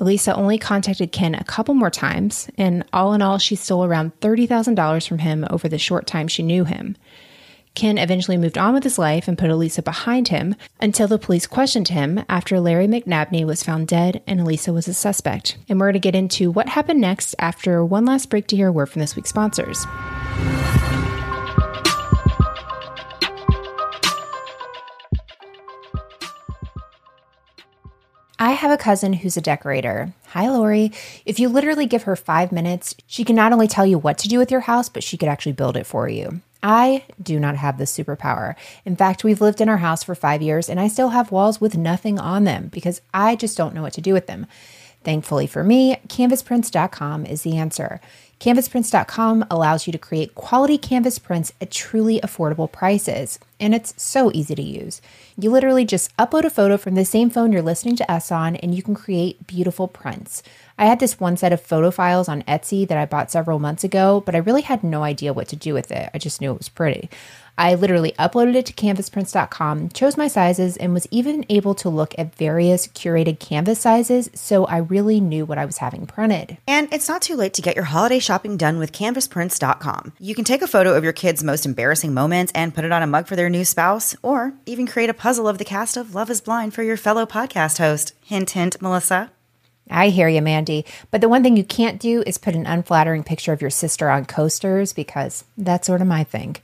Speaker 1: Elisa only contacted Ken a couple more times, and all in all, she stole around $30,000 from him over the short time she knew him. Ken eventually moved on with his life and put Elisa behind him until the police questioned him after Larry McNabney was found dead and Elisa was a suspect. And we're going to get into what happened next after one last break to hear a word from this week's sponsors. I have a cousin who's a decorator. Hi, Lori. If you literally give her five minutes, she can not only tell you what to do with your house, but she could actually build it for you. I do not have this superpower. In fact, we've lived in our house for five years and I still have walls with nothing on them because I just don't know what to do with them. Thankfully for me, canvasprints.com is the answer. Canvasprints.com allows you to create quality canvas prints at truly affordable prices, and it's so easy to use. You literally just upload a photo from the same phone you're listening to us on, and you can create beautiful prints. I had this one set of photo files on Etsy that I bought several months ago, but I really had no idea what to do with it. I just knew it was pretty. I literally uploaded it to canvasprints.com, chose my sizes, and was even able to look at various curated canvas sizes, so I really knew what I was having printed.
Speaker 2: And it's not too late to get your holiday shopping done with canvasprints.com. You can take a photo of your kid's most embarrassing moments and put it on a mug for their new spouse, or even create a puzzle of the cast of Love is Blind for your fellow podcast host. Hint, hint, Melissa.
Speaker 1: I hear you, Mandy. But the one thing you can't do is put an unflattering picture of your sister on coasters because that's sort of my thing.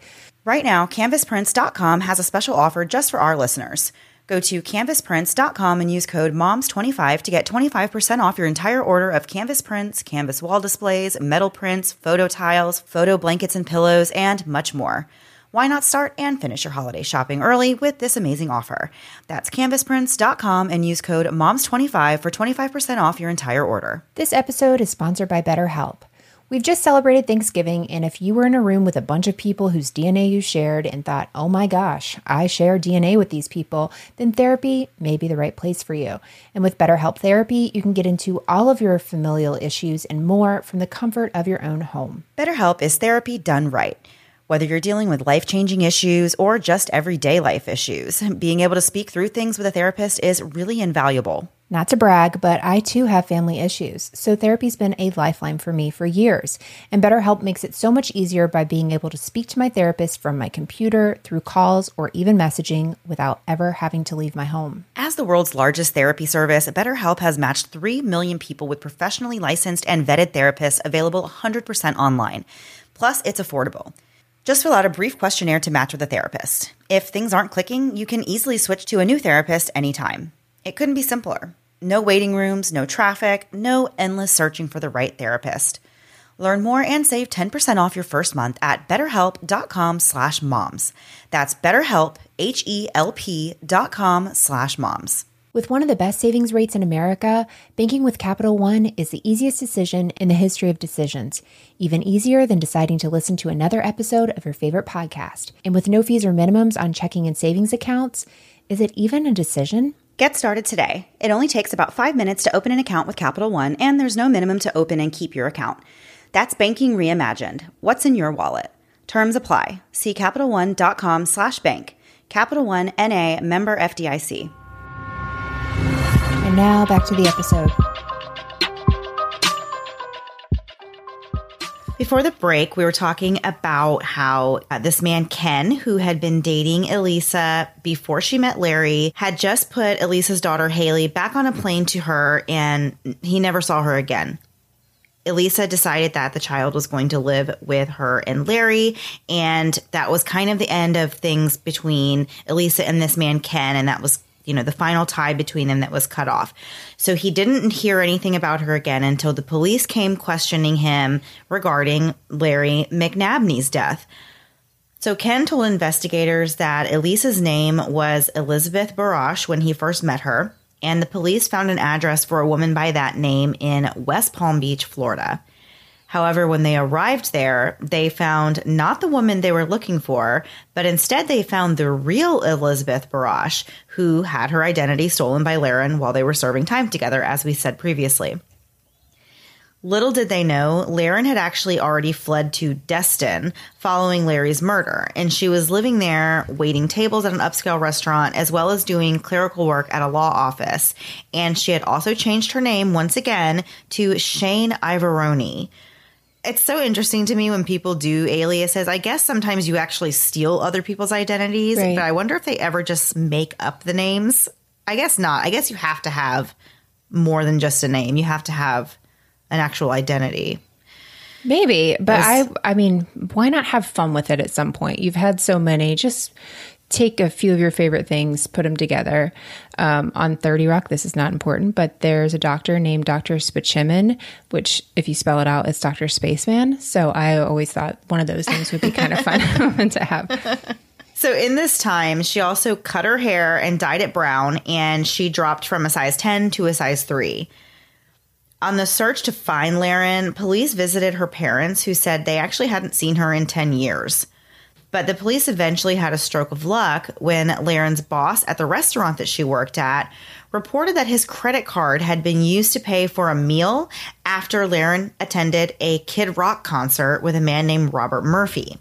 Speaker 2: Right now, canvasprints.com has a special offer just for our listeners. Go to canvasprints.com and use code MOMS25 to get 25% off your entire order of canvas prints, canvas wall displays, metal prints, photo tiles, photo blankets and pillows, and much more. Why not start and finish your holiday shopping early with this amazing offer? That's canvasprints.com and use code MOMS25 for 25% off your entire order.
Speaker 1: This episode is sponsored by BetterHelp. We've just celebrated Thanksgiving, and if you were in a room with a bunch of people whose DNA you shared and thought, oh my gosh, I share DNA with these people, then therapy may be the right place for you. And with BetterHelp Therapy, you can get into all of your familial issues and more from the comfort of your own home.
Speaker 2: BetterHelp is therapy done right. Whether you're dealing with life changing issues or just everyday life issues, being able to speak through things with a therapist is really invaluable.
Speaker 1: Not to brag, but I too have family issues, so therapy's been a lifeline for me for years. And BetterHelp makes it so much easier by being able to speak to my therapist from my computer, through calls, or even messaging without ever having to leave my home.
Speaker 2: As the world's largest therapy service, BetterHelp has matched 3 million people with professionally licensed and vetted therapists available 100% online. Plus, it's affordable. Just fill out a brief questionnaire to match with a therapist. If things aren't clicking, you can easily switch to a new therapist anytime. It couldn't be simpler. No waiting rooms, no traffic, no endless searching for the right therapist. Learn more and save 10% off your first month at betterhelp.com slash moms. That's betterhelp, H-E-L-P dot com slash moms.
Speaker 1: With one of the best savings rates in America, banking with Capital One is the easiest decision in the history of decisions, even easier than deciding to listen to another episode of your favorite podcast. And with no fees or minimums on checking and savings accounts, is it even a decision?
Speaker 2: Get started today. It only takes about five minutes to open an account with Capital One, and there's no minimum to open and keep your account. That's banking reimagined. What's in your wallet? Terms apply. See CapitalOne.com slash bank. Capital One NA member FDIC.
Speaker 1: And now back to the episode.
Speaker 2: Before the break, we were talking about how uh, this man, Ken, who had been dating Elisa before she met Larry, had just put Elisa's daughter, Haley, back on a plane to her and he never saw her again. Elisa decided that the child was going to live with her and Larry, and that was kind of the end of things between Elisa and this man, Ken, and that was you know, the final tie between them that was cut off. So he didn't hear anything about her again until the police came questioning him regarding Larry McNabney's death. So Ken told investigators that Elisa's name was Elizabeth Barash when he first met her, and the police found an address for a woman by that name in West Palm Beach, Florida. However, when they arrived there, they found not the woman they were looking for, but instead they found the real Elizabeth Barash, who had her identity stolen by Laren while they were serving time together, as we said previously. Little did they know, Laren had actually already fled to Destin following Larry's murder, and she was living there waiting tables at an upscale restaurant as well as doing clerical work at a law office. And she had also changed her name once again to Shane Ivoroni it's so interesting to me when people do aliases. I guess sometimes you actually steal other people's identities, right. but I wonder if they ever just make up the names. I guess not. I guess you have to have more than just a name. You have to have an actual identity.
Speaker 1: Maybe, but I I mean, why not have fun with it at some point? You've had so many. Just take a few of your favorite things, put them together. Um, on 30 Rock, this is not important, but there's a doctor named Dr. Spaceman, which, if you spell it out, it's Dr. Spaceman. So I always thought one of those things would be kind of fun to have.
Speaker 2: So in this time, she also cut her hair and dyed it brown, and she dropped from a size 10 to a size 3. On the search to find Laren, police visited her parents, who said they actually hadn't seen her in 10 years. But the police eventually had a stroke of luck when Laren's boss at the restaurant that she worked at reported that his credit card had been used to pay for a meal after Laren attended a Kid Rock concert with a man named Robert Murphy.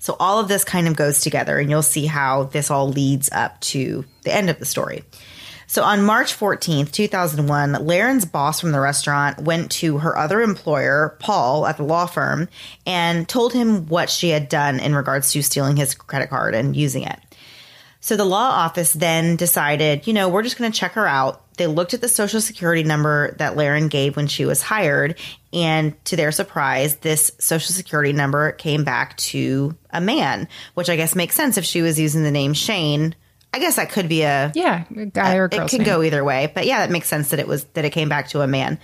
Speaker 2: So all of this kind of goes together, and you'll see how this all leads up to the end of the story. So on March 14th, 2001, Laren's boss from the restaurant went to her other employer, Paul, at the law firm, and told him what she had done in regards to stealing his credit card and using it. So the law office then decided, you know, we're just going to check her out. They looked at the social security number that Laren gave when she was hired, and to their surprise, this social security number came back to a man, which I guess makes sense if she was using the name Shane I guess that could be a
Speaker 1: yeah, a guy or girl.
Speaker 2: It could go either way, but yeah, that makes sense that it was that it came back to a man.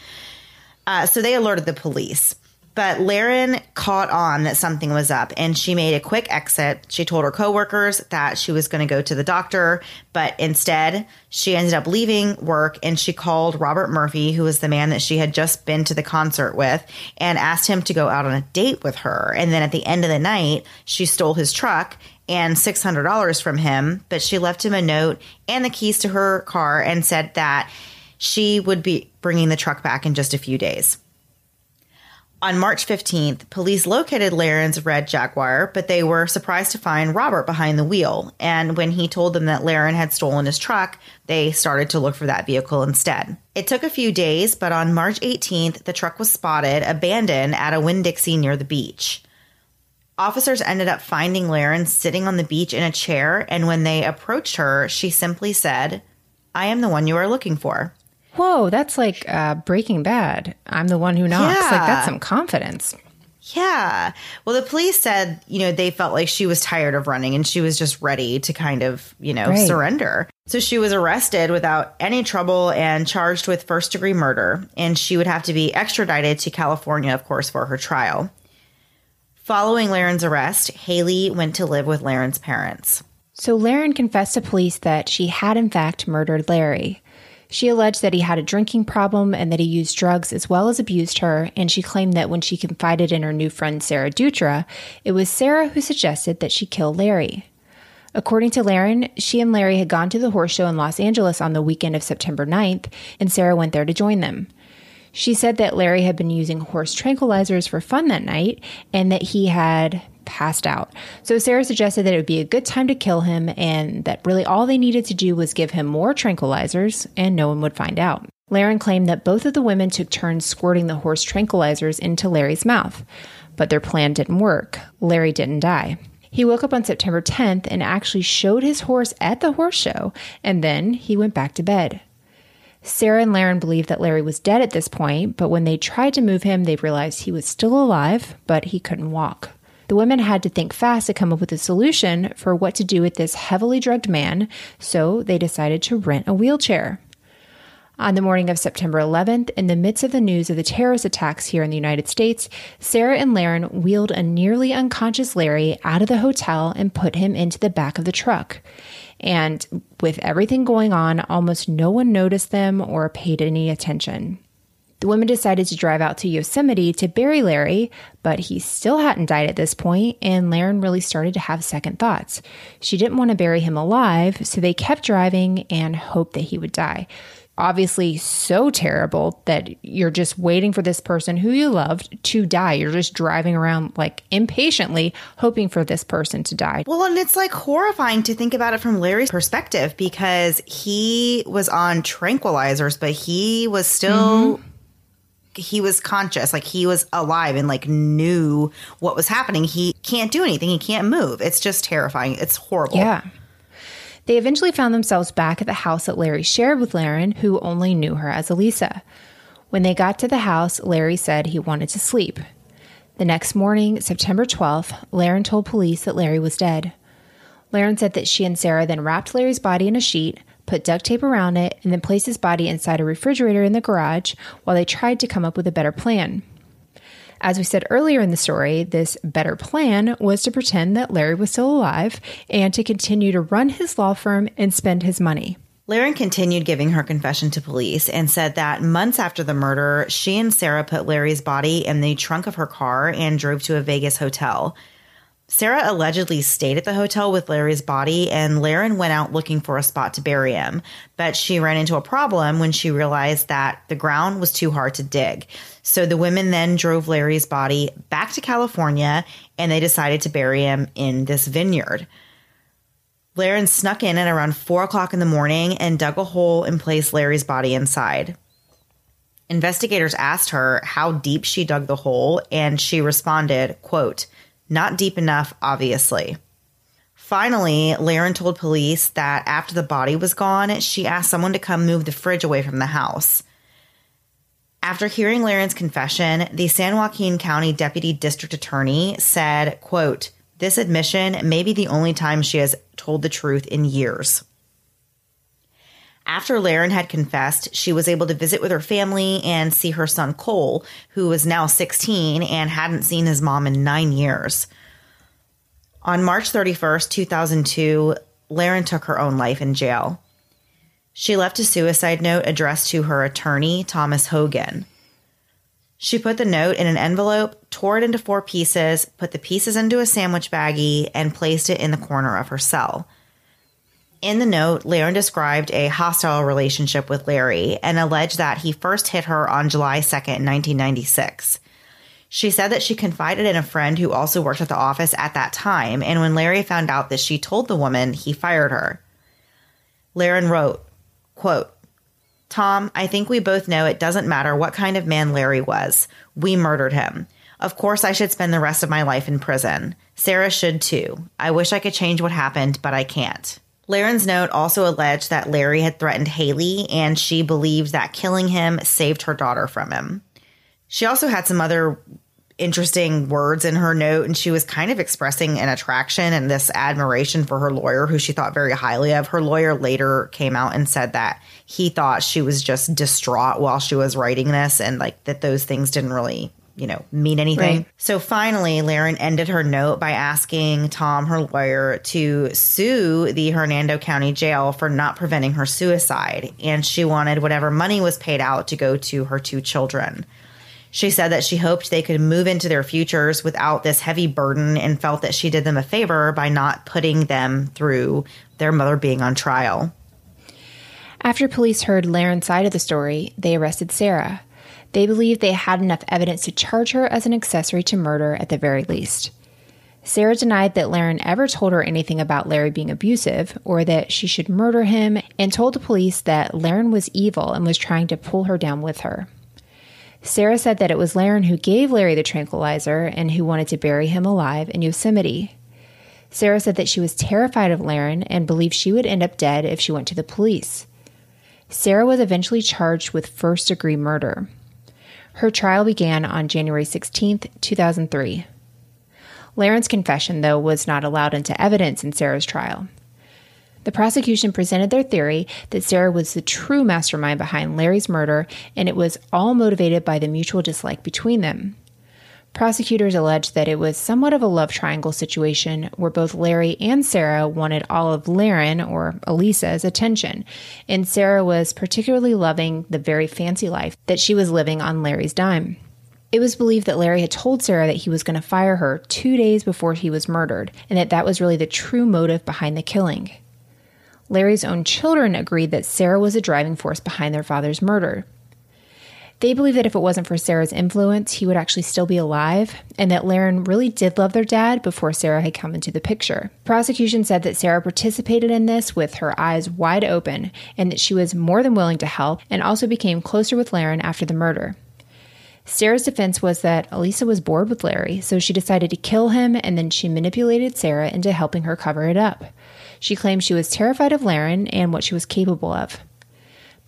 Speaker 2: Uh, so they alerted the police. But Laren caught on that something was up and she made a quick exit. She told her coworkers that she was going to go to the doctor, but instead she ended up leaving work and she called Robert Murphy, who was the man that she had just been to the concert with, and asked him to go out on a date with her. And then at the end of the night, she stole his truck and $600 from him, but she left him a note and the keys to her car and said that she would be bringing the truck back in just a few days. On March 15th, police located Laren's red Jaguar, but they were surprised to find Robert behind the wheel. And when he told them that Laren had stolen his truck, they started to look for that vehicle instead. It took a few days, but on March 18th, the truck was spotted abandoned at a Winn Dixie near the beach. Officers ended up finding Laren sitting on the beach in a chair, and when they approached her, she simply said, I am the one you are looking for.
Speaker 1: Whoa, that's like uh, Breaking Bad. I'm the one who knocks.
Speaker 2: Yeah.
Speaker 1: Like that's some confidence.
Speaker 2: Yeah. Well, the police said, you know, they felt like she was tired of running and she was just ready to kind of, you know,
Speaker 1: Right.
Speaker 2: surrender. So she was arrested without any trouble and charged with first degree murder. And she would have to be extradited to California, of course, for her trial. Following Laren's arrest, Haley went to live with Laren's parents.
Speaker 1: So Laren confessed to police that she had in fact murdered Larry. She alleged that he had a drinking problem and that he used drugs as well as abused her, and she claimed that when she confided in her new friend Sarah Dutra, it was Sarah who suggested that she kill Larry. According to Laren, she and Larry had gone to the horse show in Los Angeles on the weekend of September 9th, and Sarah went there to join them. She said that Larry had been using horse tranquilizers for fun that night and that he had passed out. So Sarah suggested that it would be a good time to kill him and that really all they needed to do was give him more tranquilizers and no one would find out. Laren claimed that both of the women took turns squirting the horse tranquilizers into Larry's mouth, but their plan didn't work. Larry didn't die. He woke up on September 10th and actually showed his horse at the horse show, and then he went back to bed. Sarah and Laren believed that Larry was dead at this point, but when they tried to move him, they realized he was still alive, but he couldn't walk. The women had to think fast to come up with a solution for what to do with this heavily drugged man, so they decided to rent a wheelchair. On the morning of September 11th, in the midst of the news of the terrorist attacks here in the United States, Sarah and Laren wheeled a nearly unconscious Larry out of the hotel and put him into the back of the truck. And with everything going on, almost no one noticed them or paid any attention. The women decided to drive out to Yosemite to bury Larry, but he still hadn't died at this point, and Laren really started to have second thoughts. She didn't want to bury him alive, so they kept driving and hoped that he would die. Obviously, so terrible that you're just waiting for this person who you loved to die. You're just driving around like impatiently, hoping for this person to die.
Speaker 2: Well, and it's like horrifying to think about it from Larry's perspective because he was on tranquilizers, but he was still. Mm-hmm. He was conscious, like he was alive and like knew what was happening. He can't do anything. He can't move. It's just terrifying. It's horrible.
Speaker 1: Yeah. They eventually found themselves back at the house that Larry shared with Laren, who only knew her as Elisa. When they got to the house, Larry said he wanted to sleep. The next morning, September 12th, Laren told police that Larry was dead. Laren said that she and Sarah then wrapped Larry's body in a sheet, put duct tape around it, and then placed his body inside a refrigerator in the garage while they tried to come up with a better plan. As we said earlier in the story, this better plan was to pretend that Larry was still alive and to continue to run his law firm and spend his money.
Speaker 2: Laren continued giving her confession to police and said that months after the murder, she and Sarah put Larry's body in the trunk of her car and drove to a Vegas hotel. Sarah allegedly stayed at the hotel with Larry's body, and Laren went out looking for a spot to bury him. But she ran into a problem when she realized that the ground was too hard to dig. So the women then drove Larry's body back to California and they decided to bury him in this vineyard. Laren snuck in at around four o'clock in the morning and dug a hole and placed Larry's body inside. Investigators asked her how deep she dug the hole, and she responded, quote, not deep enough, obviously. Finally, Laren told police that after the body was gone, she asked someone to come move the fridge away from the house. After hearing Laren's confession, the San Joaquin County Deputy District Attorney said, quote, this admission may be the only time she has told the truth in years. After Laren had confessed, she was able to visit with her family and see her son Cole, who was now 16 and hadn't seen his mom in nine years. On March 31st, 2002, Laren took her own life in jail. She left a suicide note addressed to her attorney, Thomas Hogan. She put the note in an envelope, tore it into four pieces, put the pieces into a sandwich baggie, and placed it in the corner of her cell. In the note, Laren described a hostile relationship with Larry and alleged that he first hit her on July 2nd, 1996. She said that she confided in a friend who also worked at the office at that time, and when Larry found out that she told the woman, he fired her. Laren wrote, quote, Tom, I think we both know it doesn't matter what kind of man Larry was. We murdered him. Of course, I should spend the rest of my life in prison. Sarah should too. I wish I could change what happened, but I can't. Laren's note also alleged that Larry had threatened Haley, and she believed that killing him saved her daughter from him. She also had some other interesting words in her note, and she was kind of expressing an attraction and this admiration for her lawyer, who she thought very highly of. Her lawyer later came out and said that he thought she was just distraught while she was writing this, and like that those things didn't really. You know, mean anything.
Speaker 1: Right.
Speaker 2: So finally, Laren ended her note by asking Tom, her lawyer, to sue the Hernando County Jail for not preventing her suicide. And she wanted whatever money was paid out to go to her two children. She said that she hoped they could move into their futures without this heavy burden and felt that she did them a favor by not putting them through their mother being on trial.
Speaker 1: After police heard Laren's side of the story, they arrested Sarah. They believed they had enough evidence to charge her as an accessory to murder at the very least. Sarah denied that Laren ever told her anything about Larry being abusive or that she should murder him and told the police that Laren was evil and was trying to pull her down with her. Sarah said that it was Laren who gave Larry the tranquilizer and who wanted to bury him alive in Yosemite. Sarah said that she was terrified of Laren and believed she would end up dead if she went to the police. Sarah was eventually charged with first degree murder. Her trial began on January 16, 2003. Laren's confession, though, was not allowed into evidence in Sarah's trial. The prosecution presented their theory that Sarah was the true mastermind behind Larry's murder, and it was all motivated by the mutual dislike between them. Prosecutors alleged that it was somewhat of a love triangle situation where both Larry and Sarah wanted all of Laren, or Elisa's, attention, and Sarah was particularly loving the very fancy life that she was living on Larry's dime. It was believed that Larry had told Sarah that he was going to fire her two days before he was murdered, and that that was really the true motive behind the killing. Larry's own children agreed that Sarah was a driving force behind their father's murder. They believe that if it wasn't for Sarah's influence, he would actually still be alive, and that Laren really did love their dad before Sarah had come into the picture. Prosecution said that Sarah participated in this with her eyes wide open, and that she was more than willing to help, and also became closer with Laren after the murder. Sarah's defense was that Elisa was bored with Larry, so she decided to kill him, and then she manipulated Sarah into helping her cover it up. She claimed she was terrified of Laren and what she was capable of.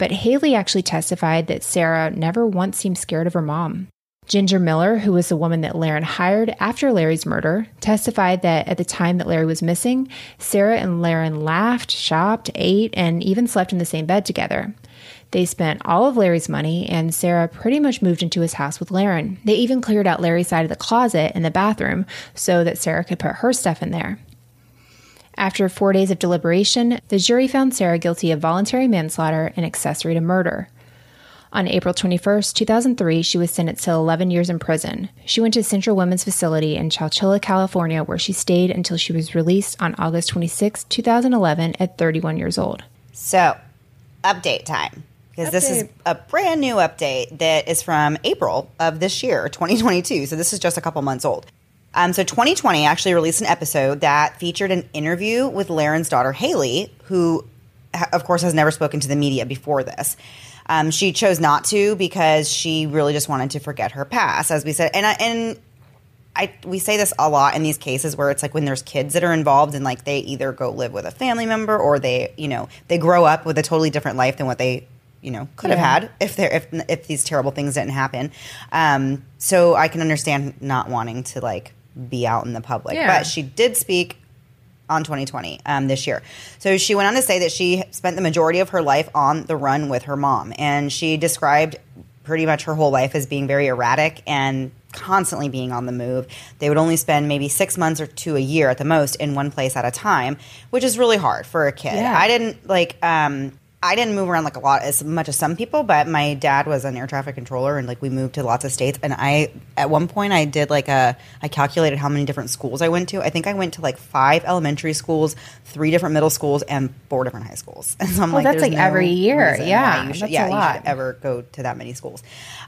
Speaker 1: But Haley actually testified that Sarah never once seemed scared of her mom. Ginger Miller, who was the woman that Laren hired after Larry's murder, testified that at the time that Larry was missing, Sarah and Laren laughed, shopped, ate, and even slept in the same bed together. They spent all of Larry's money, and Sarah pretty much moved into his house with Laren. They even cleared out Larry's side of the closet in the bathroom so that Sarah could put her stuff in there. After four days of deliberation, the jury found Sarah guilty of voluntary manslaughter and accessory to murder. On April 21, 2003, she was sentenced to 11 years in prison. She went to Central Women's Facility in Chowchilla, California, where she stayed until she was released on August 26, 2011, at 31 years old.
Speaker 2: So, update time. Because this is a brand new update that is from April of this year, 2022. So, this is just a couple months old. Um, so 2020 actually released an episode that featured an interview with Laren's daughter Haley, who, ha- of course, has never spoken to the media before this. Um, she chose not to because she really just wanted to forget her past, as we said. And I, and I we say this a lot in these cases where it's like when there's kids that are involved and like they either go live with a family member or they you know they grow up with a totally different life than what they you know could have had if they if if these terrible things didn't happen. Um, so I can understand not wanting to like be out in the public,
Speaker 1: Yeah.
Speaker 2: but she did speak on 2020 um, this year. So she went on to say that she spent the majority of her life on the run with her mom, and she described pretty much her whole life as being very erratic and constantly being on the move. They would only spend maybe six months or two a year at the most in one place at a time, which is really hard for a kid.
Speaker 1: Yeah.
Speaker 2: I didn't like. Um, I didn't move around like a lot as much as some people, but my dad was an air traffic controller and like we moved to lots of states. And I, at one point, I did like a, I calculated how many different schools I went to. I think I went to like five elementary schools, three different middle schools, and four different high schools. And so I'm
Speaker 1: Well,
Speaker 2: like,
Speaker 1: that's like
Speaker 2: no
Speaker 1: every year. Yeah,
Speaker 2: you should,
Speaker 1: that's
Speaker 2: yeah,
Speaker 1: a
Speaker 2: you should ever go to that many schools.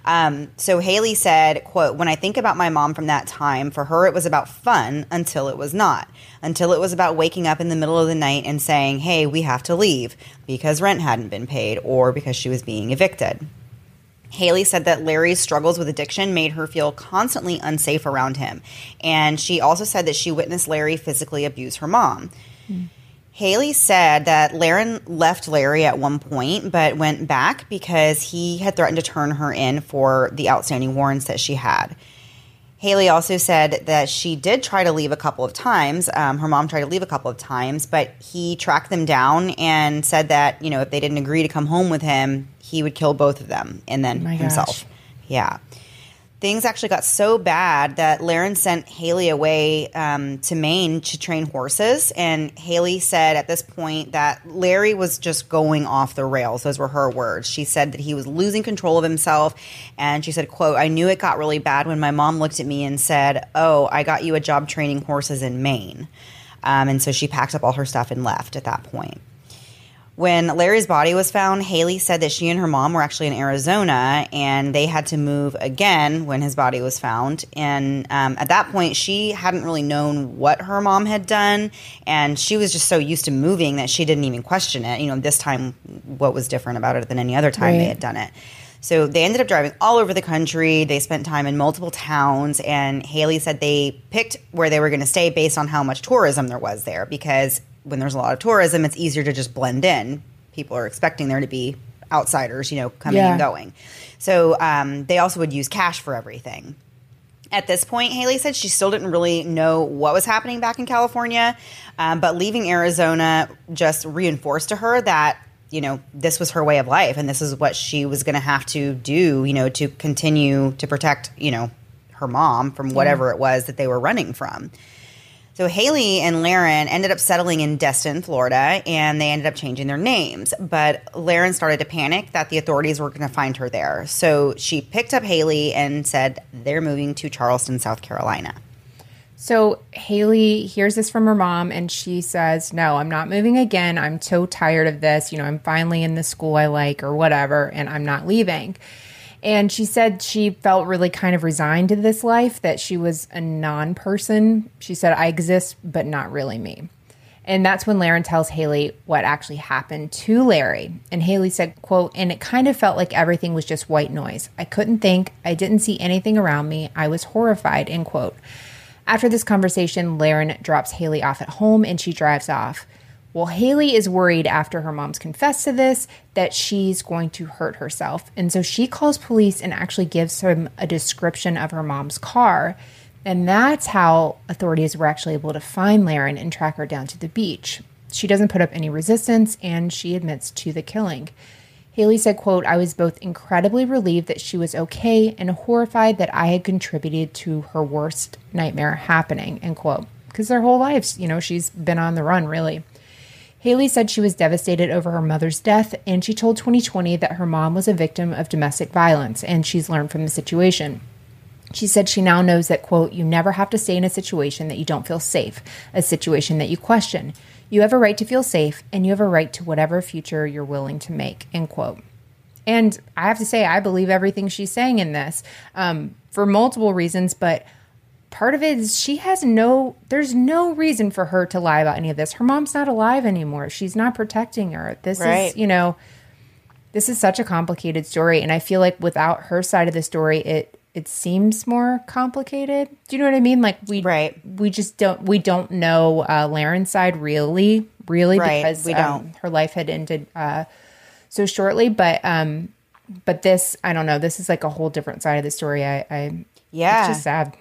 Speaker 2: Um, so Haley said, quote, when I think about my mom from that time, for her it was about fun until it was not. Until it was about waking up in the middle of the night and saying, hey, we have to leave because rent hadn't been paid or because she was being evicted. Haley said that Larry's struggles with addiction made her feel constantly unsafe around him. And she also said that she witnessed Larry physically abuse her mom. Haley said that Laren left Larry at one point, but went back because he had threatened to turn her in for the outstanding warrants that she had. Haley also said that she did try to leave a couple of times. Um, her mom tried to leave a couple of times, but he tracked them down and said that, you know, if they didn't agree to come home with him, he would kill both of them and then
Speaker 1: my
Speaker 2: himself.
Speaker 1: gosh.
Speaker 2: Yeah. Things actually got so bad that Laren sent Haley away um, to Maine to train horses. And Haley said at this point that Larry was just going off the rails. Those were her words. She said that he was losing control of himself. And she said, quote, I knew it got really bad when my mom looked at me and said, oh, I got you a job training horses in Maine. Um, and so she packed up all her stuff and left at that point. When Larry's body was found, Haley said that she and her mom were actually in Arizona and they had to move again when his body was found. And um, at that point, she hadn't really known what her mom had done. And she was just so used to moving that she didn't even question it. You know, this time, what was different about it than any other time they had done it? So they ended up driving all over the country. They spent time in multiple towns, and Haley said they picked where they were going to stay based on how much tourism there was there. Because when there's a lot of tourism, it's easier to just blend in. People are expecting there to be outsiders, you know, coming
Speaker 1: Yeah.
Speaker 2: and going. So um, they also would use cash for everything. At this point, Haley said she still didn't really know what was happening back in California, um, but leaving Arizona just reinforced to her that you know this was her way of life and this is what she was going to have to do, you know, to continue to protect, you know, her mom from whatever it was that they were running from. So Haley and Laren ended up settling in Destin, Florida, and they ended up changing their names. But Laren started to panic that the authorities were going to find her there. So she picked up Haley and said they're moving to Charleston, South Carolina.
Speaker 1: So Haley hears this from her mom and she says, No, I'm not moving again. I'm so tired of this. You know, I'm finally in the school I like or whatever, and I'm not leaving. And she said she felt really kind of resigned to this life, that she was a non person. She said, I exist, but not really me. And that's when Laren tells Haley what actually happened to Larry. And Haley said, quote, and it kind of felt like everything was just white noise. I couldn't think. I didn't see anything around me. I was horrified, end quote. After this conversation, Laren drops Haley off at home and she drives off. Well, Haley is worried after her mom's confessed to this that she's going to hurt herself. And so she calls police and actually gives him a description of her mom's car. And that's how authorities were actually able to find Laren and track her down to the beach. She doesn't put up any resistance and she admits to the killing. Haley said, quote, I was both incredibly relieved that she was okay and horrified that I had contributed to her worst nightmare happening, end quote. Because their whole lives, you know, she's been on the run, really. Haley said she was devastated over her mother's death, and she told 20/20 that her mom was a victim of domestic violence and she's learned from the situation. She said she now knows that, quote, you never have to stay in a situation that you don't feel safe, a situation that you question. You have a right to feel safe, and you have a right to whatever future you're willing to make, end quote. And I have to say, I believe everything she's saying in this um, for multiple reasons, but part of it is she has no, there's no reason for her to lie about any of this. Her mom's not alive anymore. She's not protecting her. This
Speaker 2: Right.
Speaker 1: is, you know, this is such a complicated story. And I feel like without her side of the story, it, it seems more complicated. Do you know what I mean? Like we,
Speaker 2: Right.
Speaker 1: we just don't, we don't know uh, Laren's side really, really,
Speaker 2: Right.
Speaker 1: because
Speaker 2: We
Speaker 1: um,
Speaker 2: don't.
Speaker 1: her life had ended uh, so shortly. But, um, but this, I don't know. This is like a whole different side of the story. I, I
Speaker 2: Yeah.
Speaker 1: it's just sad.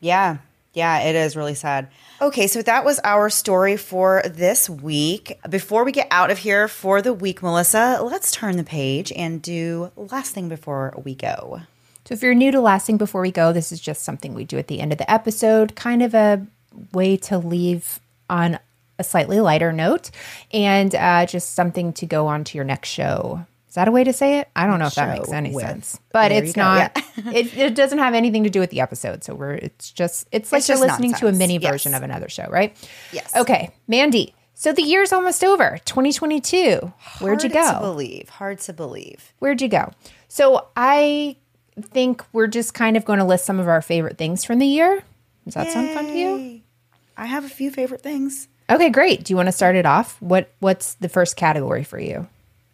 Speaker 2: Yeah. Yeah, it is really sad. Okay, so that was our story for this week. Before we get out of here for the week, Melissa, let's turn the page and do last thing before we go.
Speaker 1: So, if you're new to Last Thing Before We Go, this is just something we do at the end of the episode, kind of a way to leave on a slightly lighter note and uh, just something to go on to your next show. Is that a way to say it? I don't know if that makes any
Speaker 2: with.
Speaker 1: sense, but
Speaker 2: There
Speaker 1: it's not.
Speaker 2: yeah.
Speaker 1: it, it doesn't have anything to do with the episode. So we're it's just it's like
Speaker 2: It's
Speaker 1: you're listening to a
Speaker 2: nonsense.
Speaker 1: mini
Speaker 2: Yes.
Speaker 1: version of another show, right?
Speaker 2: Yes.
Speaker 1: Okay, Mandy. So the year's almost over, 2022. Where'd you
Speaker 2: Hard to
Speaker 1: go?
Speaker 2: believe. Hard to believe.
Speaker 1: Where'd you go? So I think we're just kind of going to list some of our favorite things from the year. Does that sound fun to you?
Speaker 2: I have a few favorite things.
Speaker 1: Okay, great. Do you want to start it off? What What's the first category for you?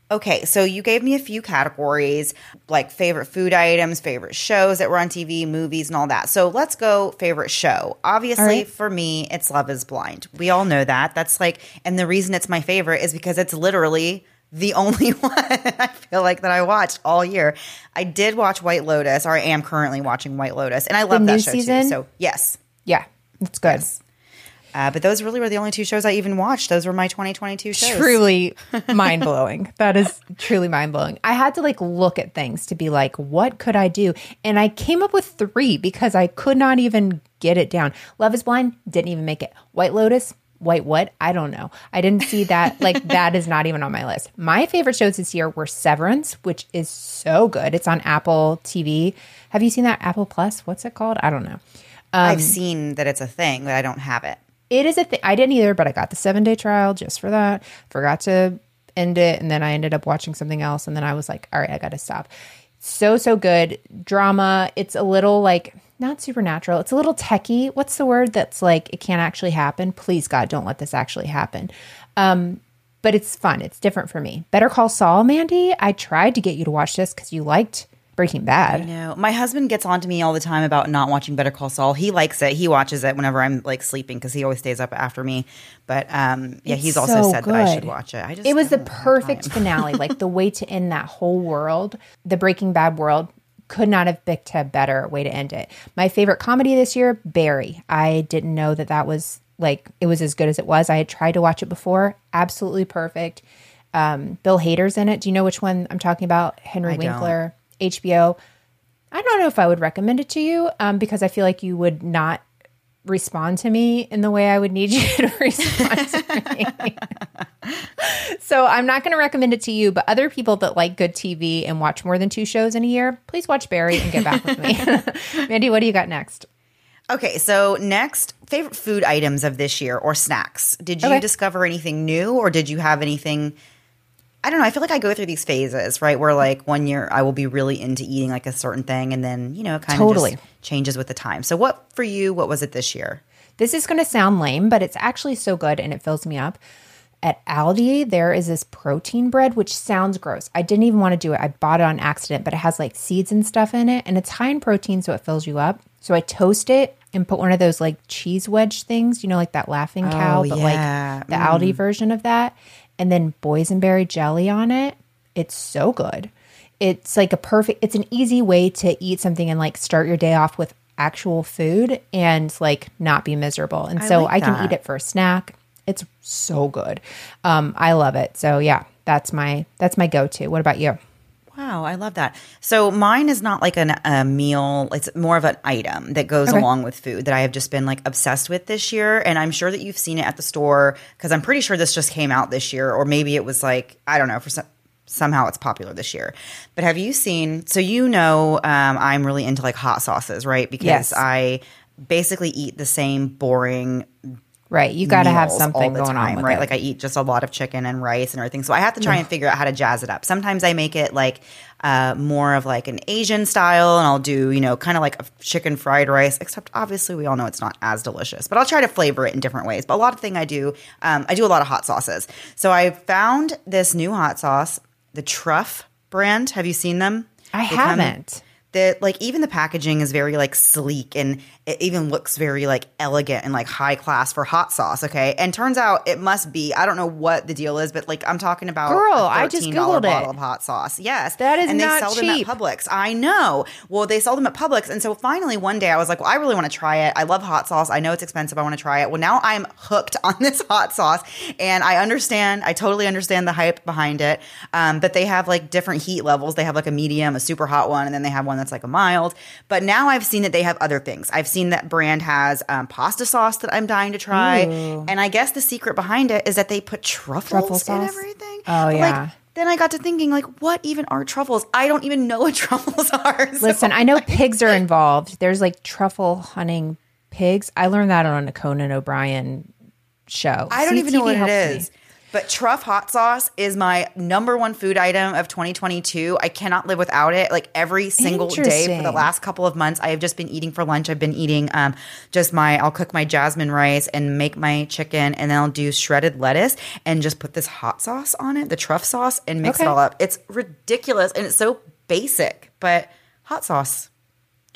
Speaker 2: Okay, so you gave me a few categories like favorite food items, favorite shows that were on TV, movies, and all that. So let's go favorite show. Obviously,
Speaker 1: right.
Speaker 2: for me, it's Love is Blind. We all know that. That's like, and the reason it's my favorite is because it's literally the only one I feel like that I watched all year. I did watch White Lotus, or I am currently watching White Lotus, and I love that show
Speaker 1: season?
Speaker 2: too. So, yes.
Speaker 1: Yeah, it's good.
Speaker 2: Uh, but those really were the only two shows I even watched. Those were my 2022 shows.
Speaker 1: Truly mind blowing. That is truly mind blowing. I had to like look at things to be like, what could I do? And I came up with three because I could not even get it down. Love is Blind didn't even make it. White Lotus, White what? I don't know. I didn't see that. Like that is not even on my list. My favorite shows this year were Severance, which is so good. It's on Apple TV. Have you seen that Apple Plus? What's it called? I don't know.
Speaker 2: I've seen that it's a thing, but I don't have it.
Speaker 1: It is a thing. I didn't either, but I got the seven day trial just for that. Forgot to end it. And then I ended up watching something else. And then I was like, all right, I got to stop. So, so good. Drama. It's a little like, not supernatural. It's a little techie. What's the word that's like, it can't actually happen? Please, God, don't let this actually happen. Um, but it's fun. It's different for me. Better Call Saul, Mandy. I tried to get you to watch this because you liked Breaking Bad.
Speaker 2: No, my husband gets on to me all the time about not watching Better Call Saul. He likes it. He watches it whenever I'm like sleeping because he always stays up after me. But um, yeah,
Speaker 1: It's
Speaker 2: he's also
Speaker 1: so
Speaker 2: said that I should watch it. I just
Speaker 1: it was the perfect finale, like the way to end that whole world, the Breaking Bad world. Could not have picked a better way to end it. My favorite comedy this year, Barry. I didn't know that that was like it was as good as it was. I had tried to watch it before. Absolutely perfect. Um, Bill Hader's in it. Do you know which one I'm talking about? Henry
Speaker 2: I don't.
Speaker 1: HBO. I don't know if I would recommend it to you um, because I feel like you would not respond to me in the way I would need you to respond to me. so I'm not going to recommend it to you, but other people that like good TV and watch more than two shows in a year, please watch Barry and get back with me. Mandy, what do you got next?
Speaker 2: Okay, so next, favorite food items of this year or snacks. Did you
Speaker 1: Okay.
Speaker 2: discover anything new or did you have anything? I don't know. I feel like I go through these phases, right? Where like one year I will be really into eating like a certain thing and then, you know, it kind of
Speaker 1: Totally.
Speaker 2: just changes with the time. So, what for you, what was it this year?
Speaker 1: This is going to sound lame, but it's actually so good and it fills me up. At Aldi, there is this protein bread, which sounds gross. I didn't even want to do it. I bought it on accident, but it has like seeds and stuff in it, and it's high in protein, so it fills you up. So I toast it and put one of those like cheese wedge things, you know, like that laughing cow,
Speaker 2: Oh,
Speaker 1: but
Speaker 2: yeah.
Speaker 1: like the Aldi mm. version of that, and then boysenberry jelly on it. It's so good. It's like a perfect. It's an easy way to eat something and like start your day off with actual food and like not be miserable. And so
Speaker 2: like
Speaker 1: I can eat it for a snack. It's so good. Um, I love it. So yeah, that's my that's my go to. What about you?
Speaker 2: Wow, I love that. So mine is not like an, a meal; it's more of an item that goes
Speaker 1: Okay.
Speaker 2: along with food that I have just been like obsessed with this year. And I'm sure that you've seen it at the store because I'm pretty sure this just came out this year, or maybe it was like I don't know for some. Somehow it's popular this year, but have you seen? So you know, um, I'm really into like hot sauces, right? Because
Speaker 1: Yes.
Speaker 2: I basically eat the same boring
Speaker 1: Right, you got to have something
Speaker 2: all the
Speaker 1: going
Speaker 2: time,
Speaker 1: on
Speaker 2: right?
Speaker 1: it.
Speaker 2: Like I eat just a lot of chicken and rice and everything. So I have to try and figure out how to jazz it up. Sometimes I make it like uh, more of like an Asian style, and I'll do you know kind of like a chicken fried rice. Except obviously we all know it's not as delicious, but I'll try to flavor it in different ways. But a lot of thing I do, um, I do a lot of hot sauces. So I found this new hot sauce, the Truff brand. Have you seen them?
Speaker 1: I
Speaker 2: They
Speaker 1: haven't.
Speaker 2: the like even the packaging is very like sleek and it even looks very like elegant and like high class for hot sauce. Okay, and turns out it must be I don't know what the deal is, but like I'm talking about
Speaker 1: Girl,
Speaker 2: a
Speaker 1: I just
Speaker 2: $13
Speaker 1: Googled it.
Speaker 2: bottle of hot sauce. Yes,
Speaker 1: That is
Speaker 2: and
Speaker 1: not
Speaker 2: they sell them at Publix. I know. Well, they sell them at Publix, and so finally one day I was like, well, I really want to try it. I love hot sauce. I know it's expensive. I want to try it. Well, now I'm hooked on this hot sauce, and I understand. I totally understand the hype behind it. Um, but they have like different heat levels. They have like a medium, a super hot one, and then they have one that's like a mild. But now I've seen that they have other things. I've seen that brand has um, pasta sauce that I'm dying to try, and I guess the secret behind it is that they put truffles
Speaker 1: Truffle
Speaker 2: in
Speaker 1: sauce?
Speaker 2: everything.
Speaker 1: Oh,
Speaker 2: But,
Speaker 1: yeah.
Speaker 2: Like, then I got to thinking, like, what even are truffles? I don't even know what truffles are. So-
Speaker 1: Listen, I know pigs are involved. There's like truffle hunting pigs. I learned that on a Conan O'Brien show.
Speaker 2: I don't even know what it
Speaker 1: helps me.
Speaker 2: But truff hot sauce is my number one food item of 2022. I cannot live without it. Like every single day for the last couple of months, I have just been eating for lunch. I've been eating um, just my, I'll cook my jasmine rice and make my chicken, and then I'll do shredded lettuce and just put this hot sauce on it, the truff sauce, and mix it all up. It's ridiculous and it's so basic, but hot sauce.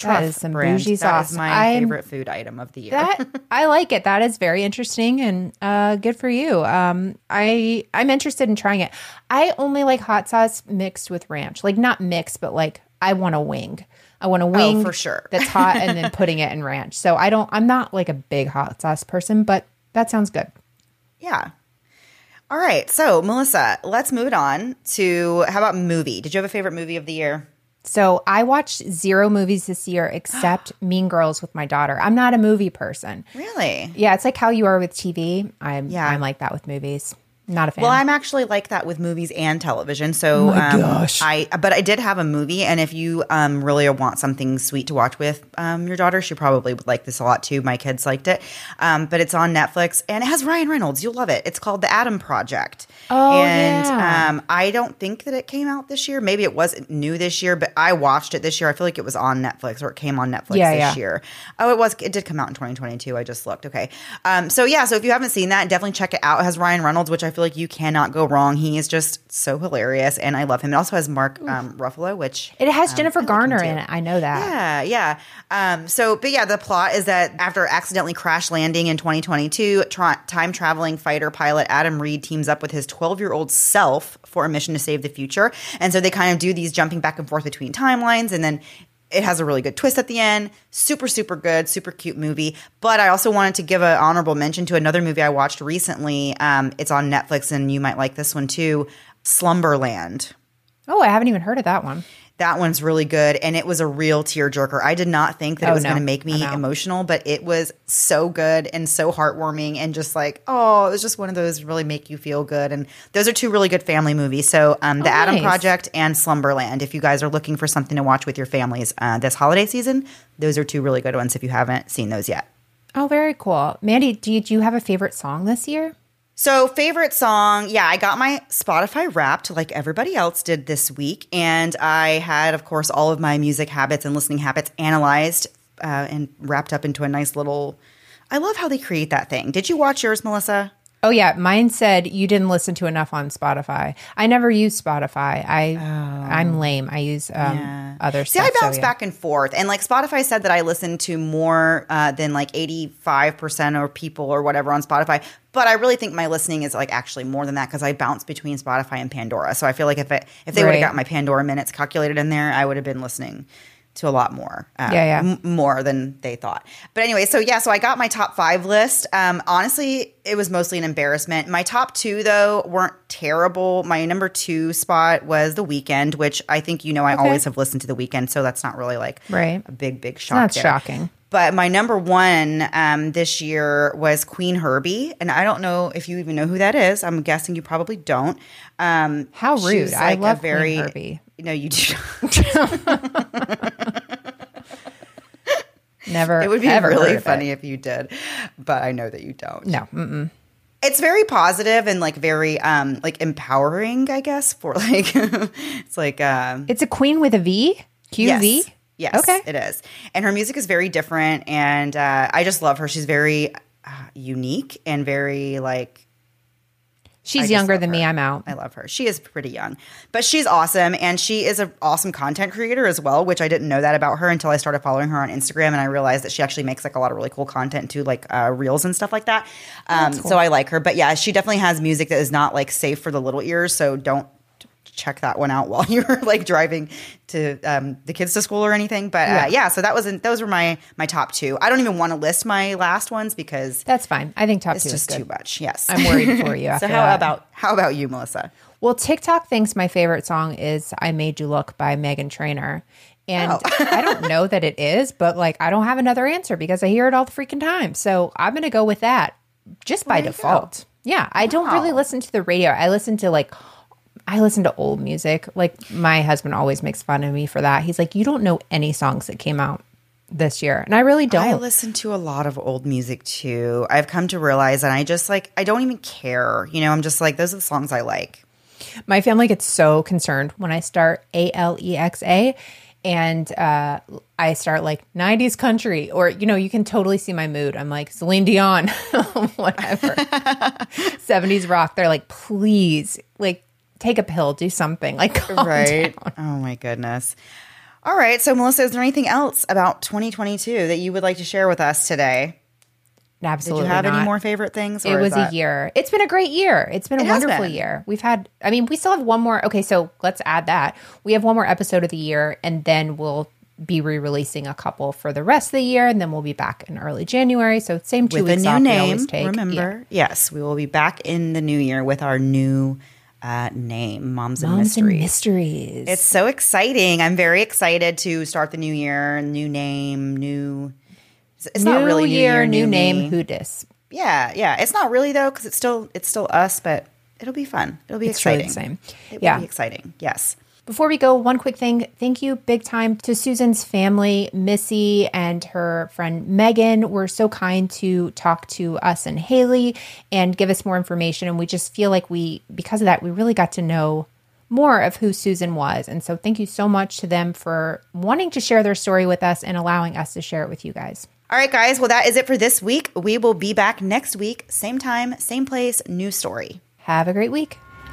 Speaker 2: Truff
Speaker 1: is some
Speaker 2: brand.
Speaker 1: bougie
Speaker 2: That is
Speaker 1: sauce.
Speaker 2: my
Speaker 1: I'm-
Speaker 2: favorite food item of the year.
Speaker 1: That I like it. That is very interesting and uh, good for you. Um, I I'm interested in trying it. I only like hot sauce mixed with ranch, like not mixed, but like I want a wing. I want a wing
Speaker 2: Oh, for sure.
Speaker 1: that's hot and then putting it in ranch. So I don't. I'm not like a big hot sauce person, but that sounds good.
Speaker 2: Yeah. All right. So, Melissa, let's move it on to how about movie? Did you have a favorite movie of the year?
Speaker 1: So I watched zero movies this year except Mean Girls with my daughter. I'm not a movie person.
Speaker 2: Really?
Speaker 1: Yeah, it's like how you are with TV. I'm
Speaker 2: Yeah.
Speaker 1: I'm like that with movies. Not a fan.
Speaker 2: Well, I'm actually like that with movies and television. So, My um, I but I did have a movie, and if you um, really want something sweet to watch with um, your daughter, she probably would like this a lot too. My kids liked it, um, but it's on Netflix and it has Ryan Reynolds. You'll love it. It's called The Adam Project.
Speaker 1: Oh,
Speaker 2: and
Speaker 1: yeah.
Speaker 2: um, I don't think that it came out this year. Maybe it wasn't new this year, but I watched it this year. I feel like it was on Netflix or it came on Netflix
Speaker 1: Yeah,
Speaker 2: this
Speaker 1: yeah.
Speaker 2: year. Oh, it was. It did come out in 2022. I just looked. Okay. Um, so yeah. So if you haven't seen that, definitely check it out. It has Ryan Reynolds, which I feel like you cannot go wrong. He is just so hilarious, and I love him. It also has Mark um, Ruffalo, which
Speaker 1: it has Jennifer
Speaker 2: I like
Speaker 1: Garner
Speaker 2: too.
Speaker 1: in it. I know that.
Speaker 2: yeah, yeah. Um, so, but yeah, the plot is that after accidentally crash landing in 2022, tra- time traveling fighter pilot Adam Reed teams up with his 12 year old self for a mission to save the future. And so they kind of do these jumping back and forth between timelines, and then it has a really good twist at the end. Super, super good, super cute movie. But I also wanted to give an honorable mention to another movie I watched recently. Um, it's on Netflix, and you might like this one too. Slumberland.
Speaker 1: Oh, I haven't even heard of that one.
Speaker 2: That one's really good, and it was a real tearjerker. I did not think that it
Speaker 1: Oh,
Speaker 2: was
Speaker 1: no.
Speaker 2: going to make me emotional, but it was so good and so heartwarming, and just like oh, it was just one of those really make you feel good. And those are two really good family movies. So, um, the
Speaker 1: Oh,
Speaker 2: Adam
Speaker 1: nice.
Speaker 2: Project and Slumberland. If you guys are looking for something to watch with your families uh, this holiday season, those are two really good ones. If you haven't seen those yet.
Speaker 1: Oh, very cool. Mandy, do you, do you have a favorite song this year?
Speaker 2: So, favorite song, yeah, I got my Spotify wrapped like everybody else did this week. And I had, of course, all of my music habits and listening habits analyzed uh, and wrapped up into a nice little. I love how they create that thing. Did you watch yours, Melissa?
Speaker 1: Oh yeah, mine said you didn't listen to enough on Spotify. I never use Spotify. I I'm lame. I use um, other
Speaker 2: Oh. See,
Speaker 1: stuff.
Speaker 2: I
Speaker 1: so
Speaker 2: bounce
Speaker 1: yeah.
Speaker 2: back and forth. And like Spotify said that I listen to more uh, than like 85% of people or whatever on Spotify. But I really think my listening is like actually more than that because I bounce between Spotify and Pandora. So I feel like if it, if they would have got my Pandora minutes calculated in there, I would have been listening to a lot more. Uh,
Speaker 1: Yeah, yeah.
Speaker 2: m- more than they thought. But anyway, so yeah, so I got my top five list. Um, honestly, it was mostly an embarrassment. My top two, though, weren't terrible. My number two spot was The Weeknd, which I think you know I always have listened to The Weeknd, so that's not really like
Speaker 1: Right.
Speaker 2: a big, big shock.
Speaker 1: not shocking.
Speaker 2: But my number one um, this year was Qveen Herby, and I don't know if you even know who that is. I'm guessing you probably don't. Um,
Speaker 1: How
Speaker 2: she's
Speaker 1: rude. I
Speaker 2: like a
Speaker 1: love
Speaker 2: Qveen
Speaker 1: Herby.
Speaker 2: No, you do. Not.
Speaker 1: Never.
Speaker 2: It would be really funny
Speaker 1: it.
Speaker 2: if you did, but I know that you don't.
Speaker 1: No. Mm-mm.
Speaker 2: It's very positive and like very um like empowering, I guess. For like, it's like um
Speaker 1: It's a queen with a V. QV.
Speaker 2: yes, yes,
Speaker 1: Okay.
Speaker 2: it is, and her music is very different, and uh, I just love her. She's very uh, unique and very like
Speaker 1: She's younger than me. I'm out.
Speaker 2: I love her. She is pretty young, but she's awesome. And she is an awesome content creator as well, which I didn't know that about her until I started following her on Instagram. And I realized that she actually makes like a lot of really cool content too, like uh, reels and stuff like that. Um, So I like her. But yeah, she definitely has music that is not like safe for the little ears. So don't check that one out while you're like driving to um, the kids to school or anything. But uh,
Speaker 1: Yeah.
Speaker 2: yeah, so that wasn't those were my my top two. I don't even want to list my last ones because
Speaker 1: That's fine. I think top
Speaker 2: it's
Speaker 1: two
Speaker 2: just
Speaker 1: is
Speaker 2: too much. Yes,
Speaker 1: I'm worried for you.
Speaker 2: so how
Speaker 1: that.
Speaker 2: about how about you, Melissa?
Speaker 1: Well, TikTok thinks my favorite song is "I Made You Look" by Meghan Trainor, and
Speaker 2: Oh.
Speaker 1: I don't know that it is, but like I don't have another answer because I hear it all the freaking time. So I'm gonna go with that just by
Speaker 2: you go.
Speaker 1: default. Yeah, I don't really listen to the radio. I listen to like. I listen to old music. Like my husband always makes fun of me for that. He's like, "You don't know any songs that came out this year," and I really don't.
Speaker 2: I listen to a lot of old music too. I've come to realize, and I just like I don't even care. You know, I'm just like those are the songs I like.
Speaker 1: My family gets so concerned when I start A L E X A and uh, I start like 90s country, or, you know, you can totally see my mood. I'm like, Celine Dion, whatever. 70s rock. They're like, please, like, take a pill, do something. Like,
Speaker 2: right?
Speaker 1: down.
Speaker 2: Oh my goodness. All right. So, Melissa, is there anything else about 2022 that you would like to share with us today? Did
Speaker 1: Absolutely.
Speaker 2: you have any more favorite things?
Speaker 1: It was a year. It's been a great year. It's been a
Speaker 2: It
Speaker 1: wonderful
Speaker 2: been.
Speaker 1: year. We've had, I mean, we still have one more. Okay, so let's add that. We have one more episode of the year, and then we'll be re releasing a couple for the rest of the year, and then we'll be back in early January. So, same two
Speaker 2: with a new
Speaker 1: off we
Speaker 2: name.
Speaker 1: take.
Speaker 2: Remember,
Speaker 1: Yeah.
Speaker 2: yes, we will be back in the new year with our new uh, name, Moms and
Speaker 1: Moms
Speaker 2: Mysteries.
Speaker 1: and Mysteries.
Speaker 2: It's so exciting. I'm very excited to start the new year, new name, new. It's
Speaker 1: new
Speaker 2: not really new
Speaker 1: year, new,
Speaker 2: me.
Speaker 1: name, who dis.
Speaker 2: Yeah, yeah. It's not really though because it's still it's still us, but it'll be fun. It'll be
Speaker 1: It's really
Speaker 2: exciting.
Speaker 1: the same.
Speaker 2: It
Speaker 1: Yeah.
Speaker 2: will be exciting. Yes.
Speaker 1: Before we go, one quick thing. Thank you big time to Susan's family, Missy and her friend Megan were so kind to talk to us and Haley and give us more information. And we just feel like we, because of that, we really got to know more of who Susan was. And so thank you so much to them for wanting to share their story with us and allowing us to share it with you guys.
Speaker 2: All right, guys. Well, that is it for this week. We will be back next week, same time, same place, new story.
Speaker 1: Have a great week.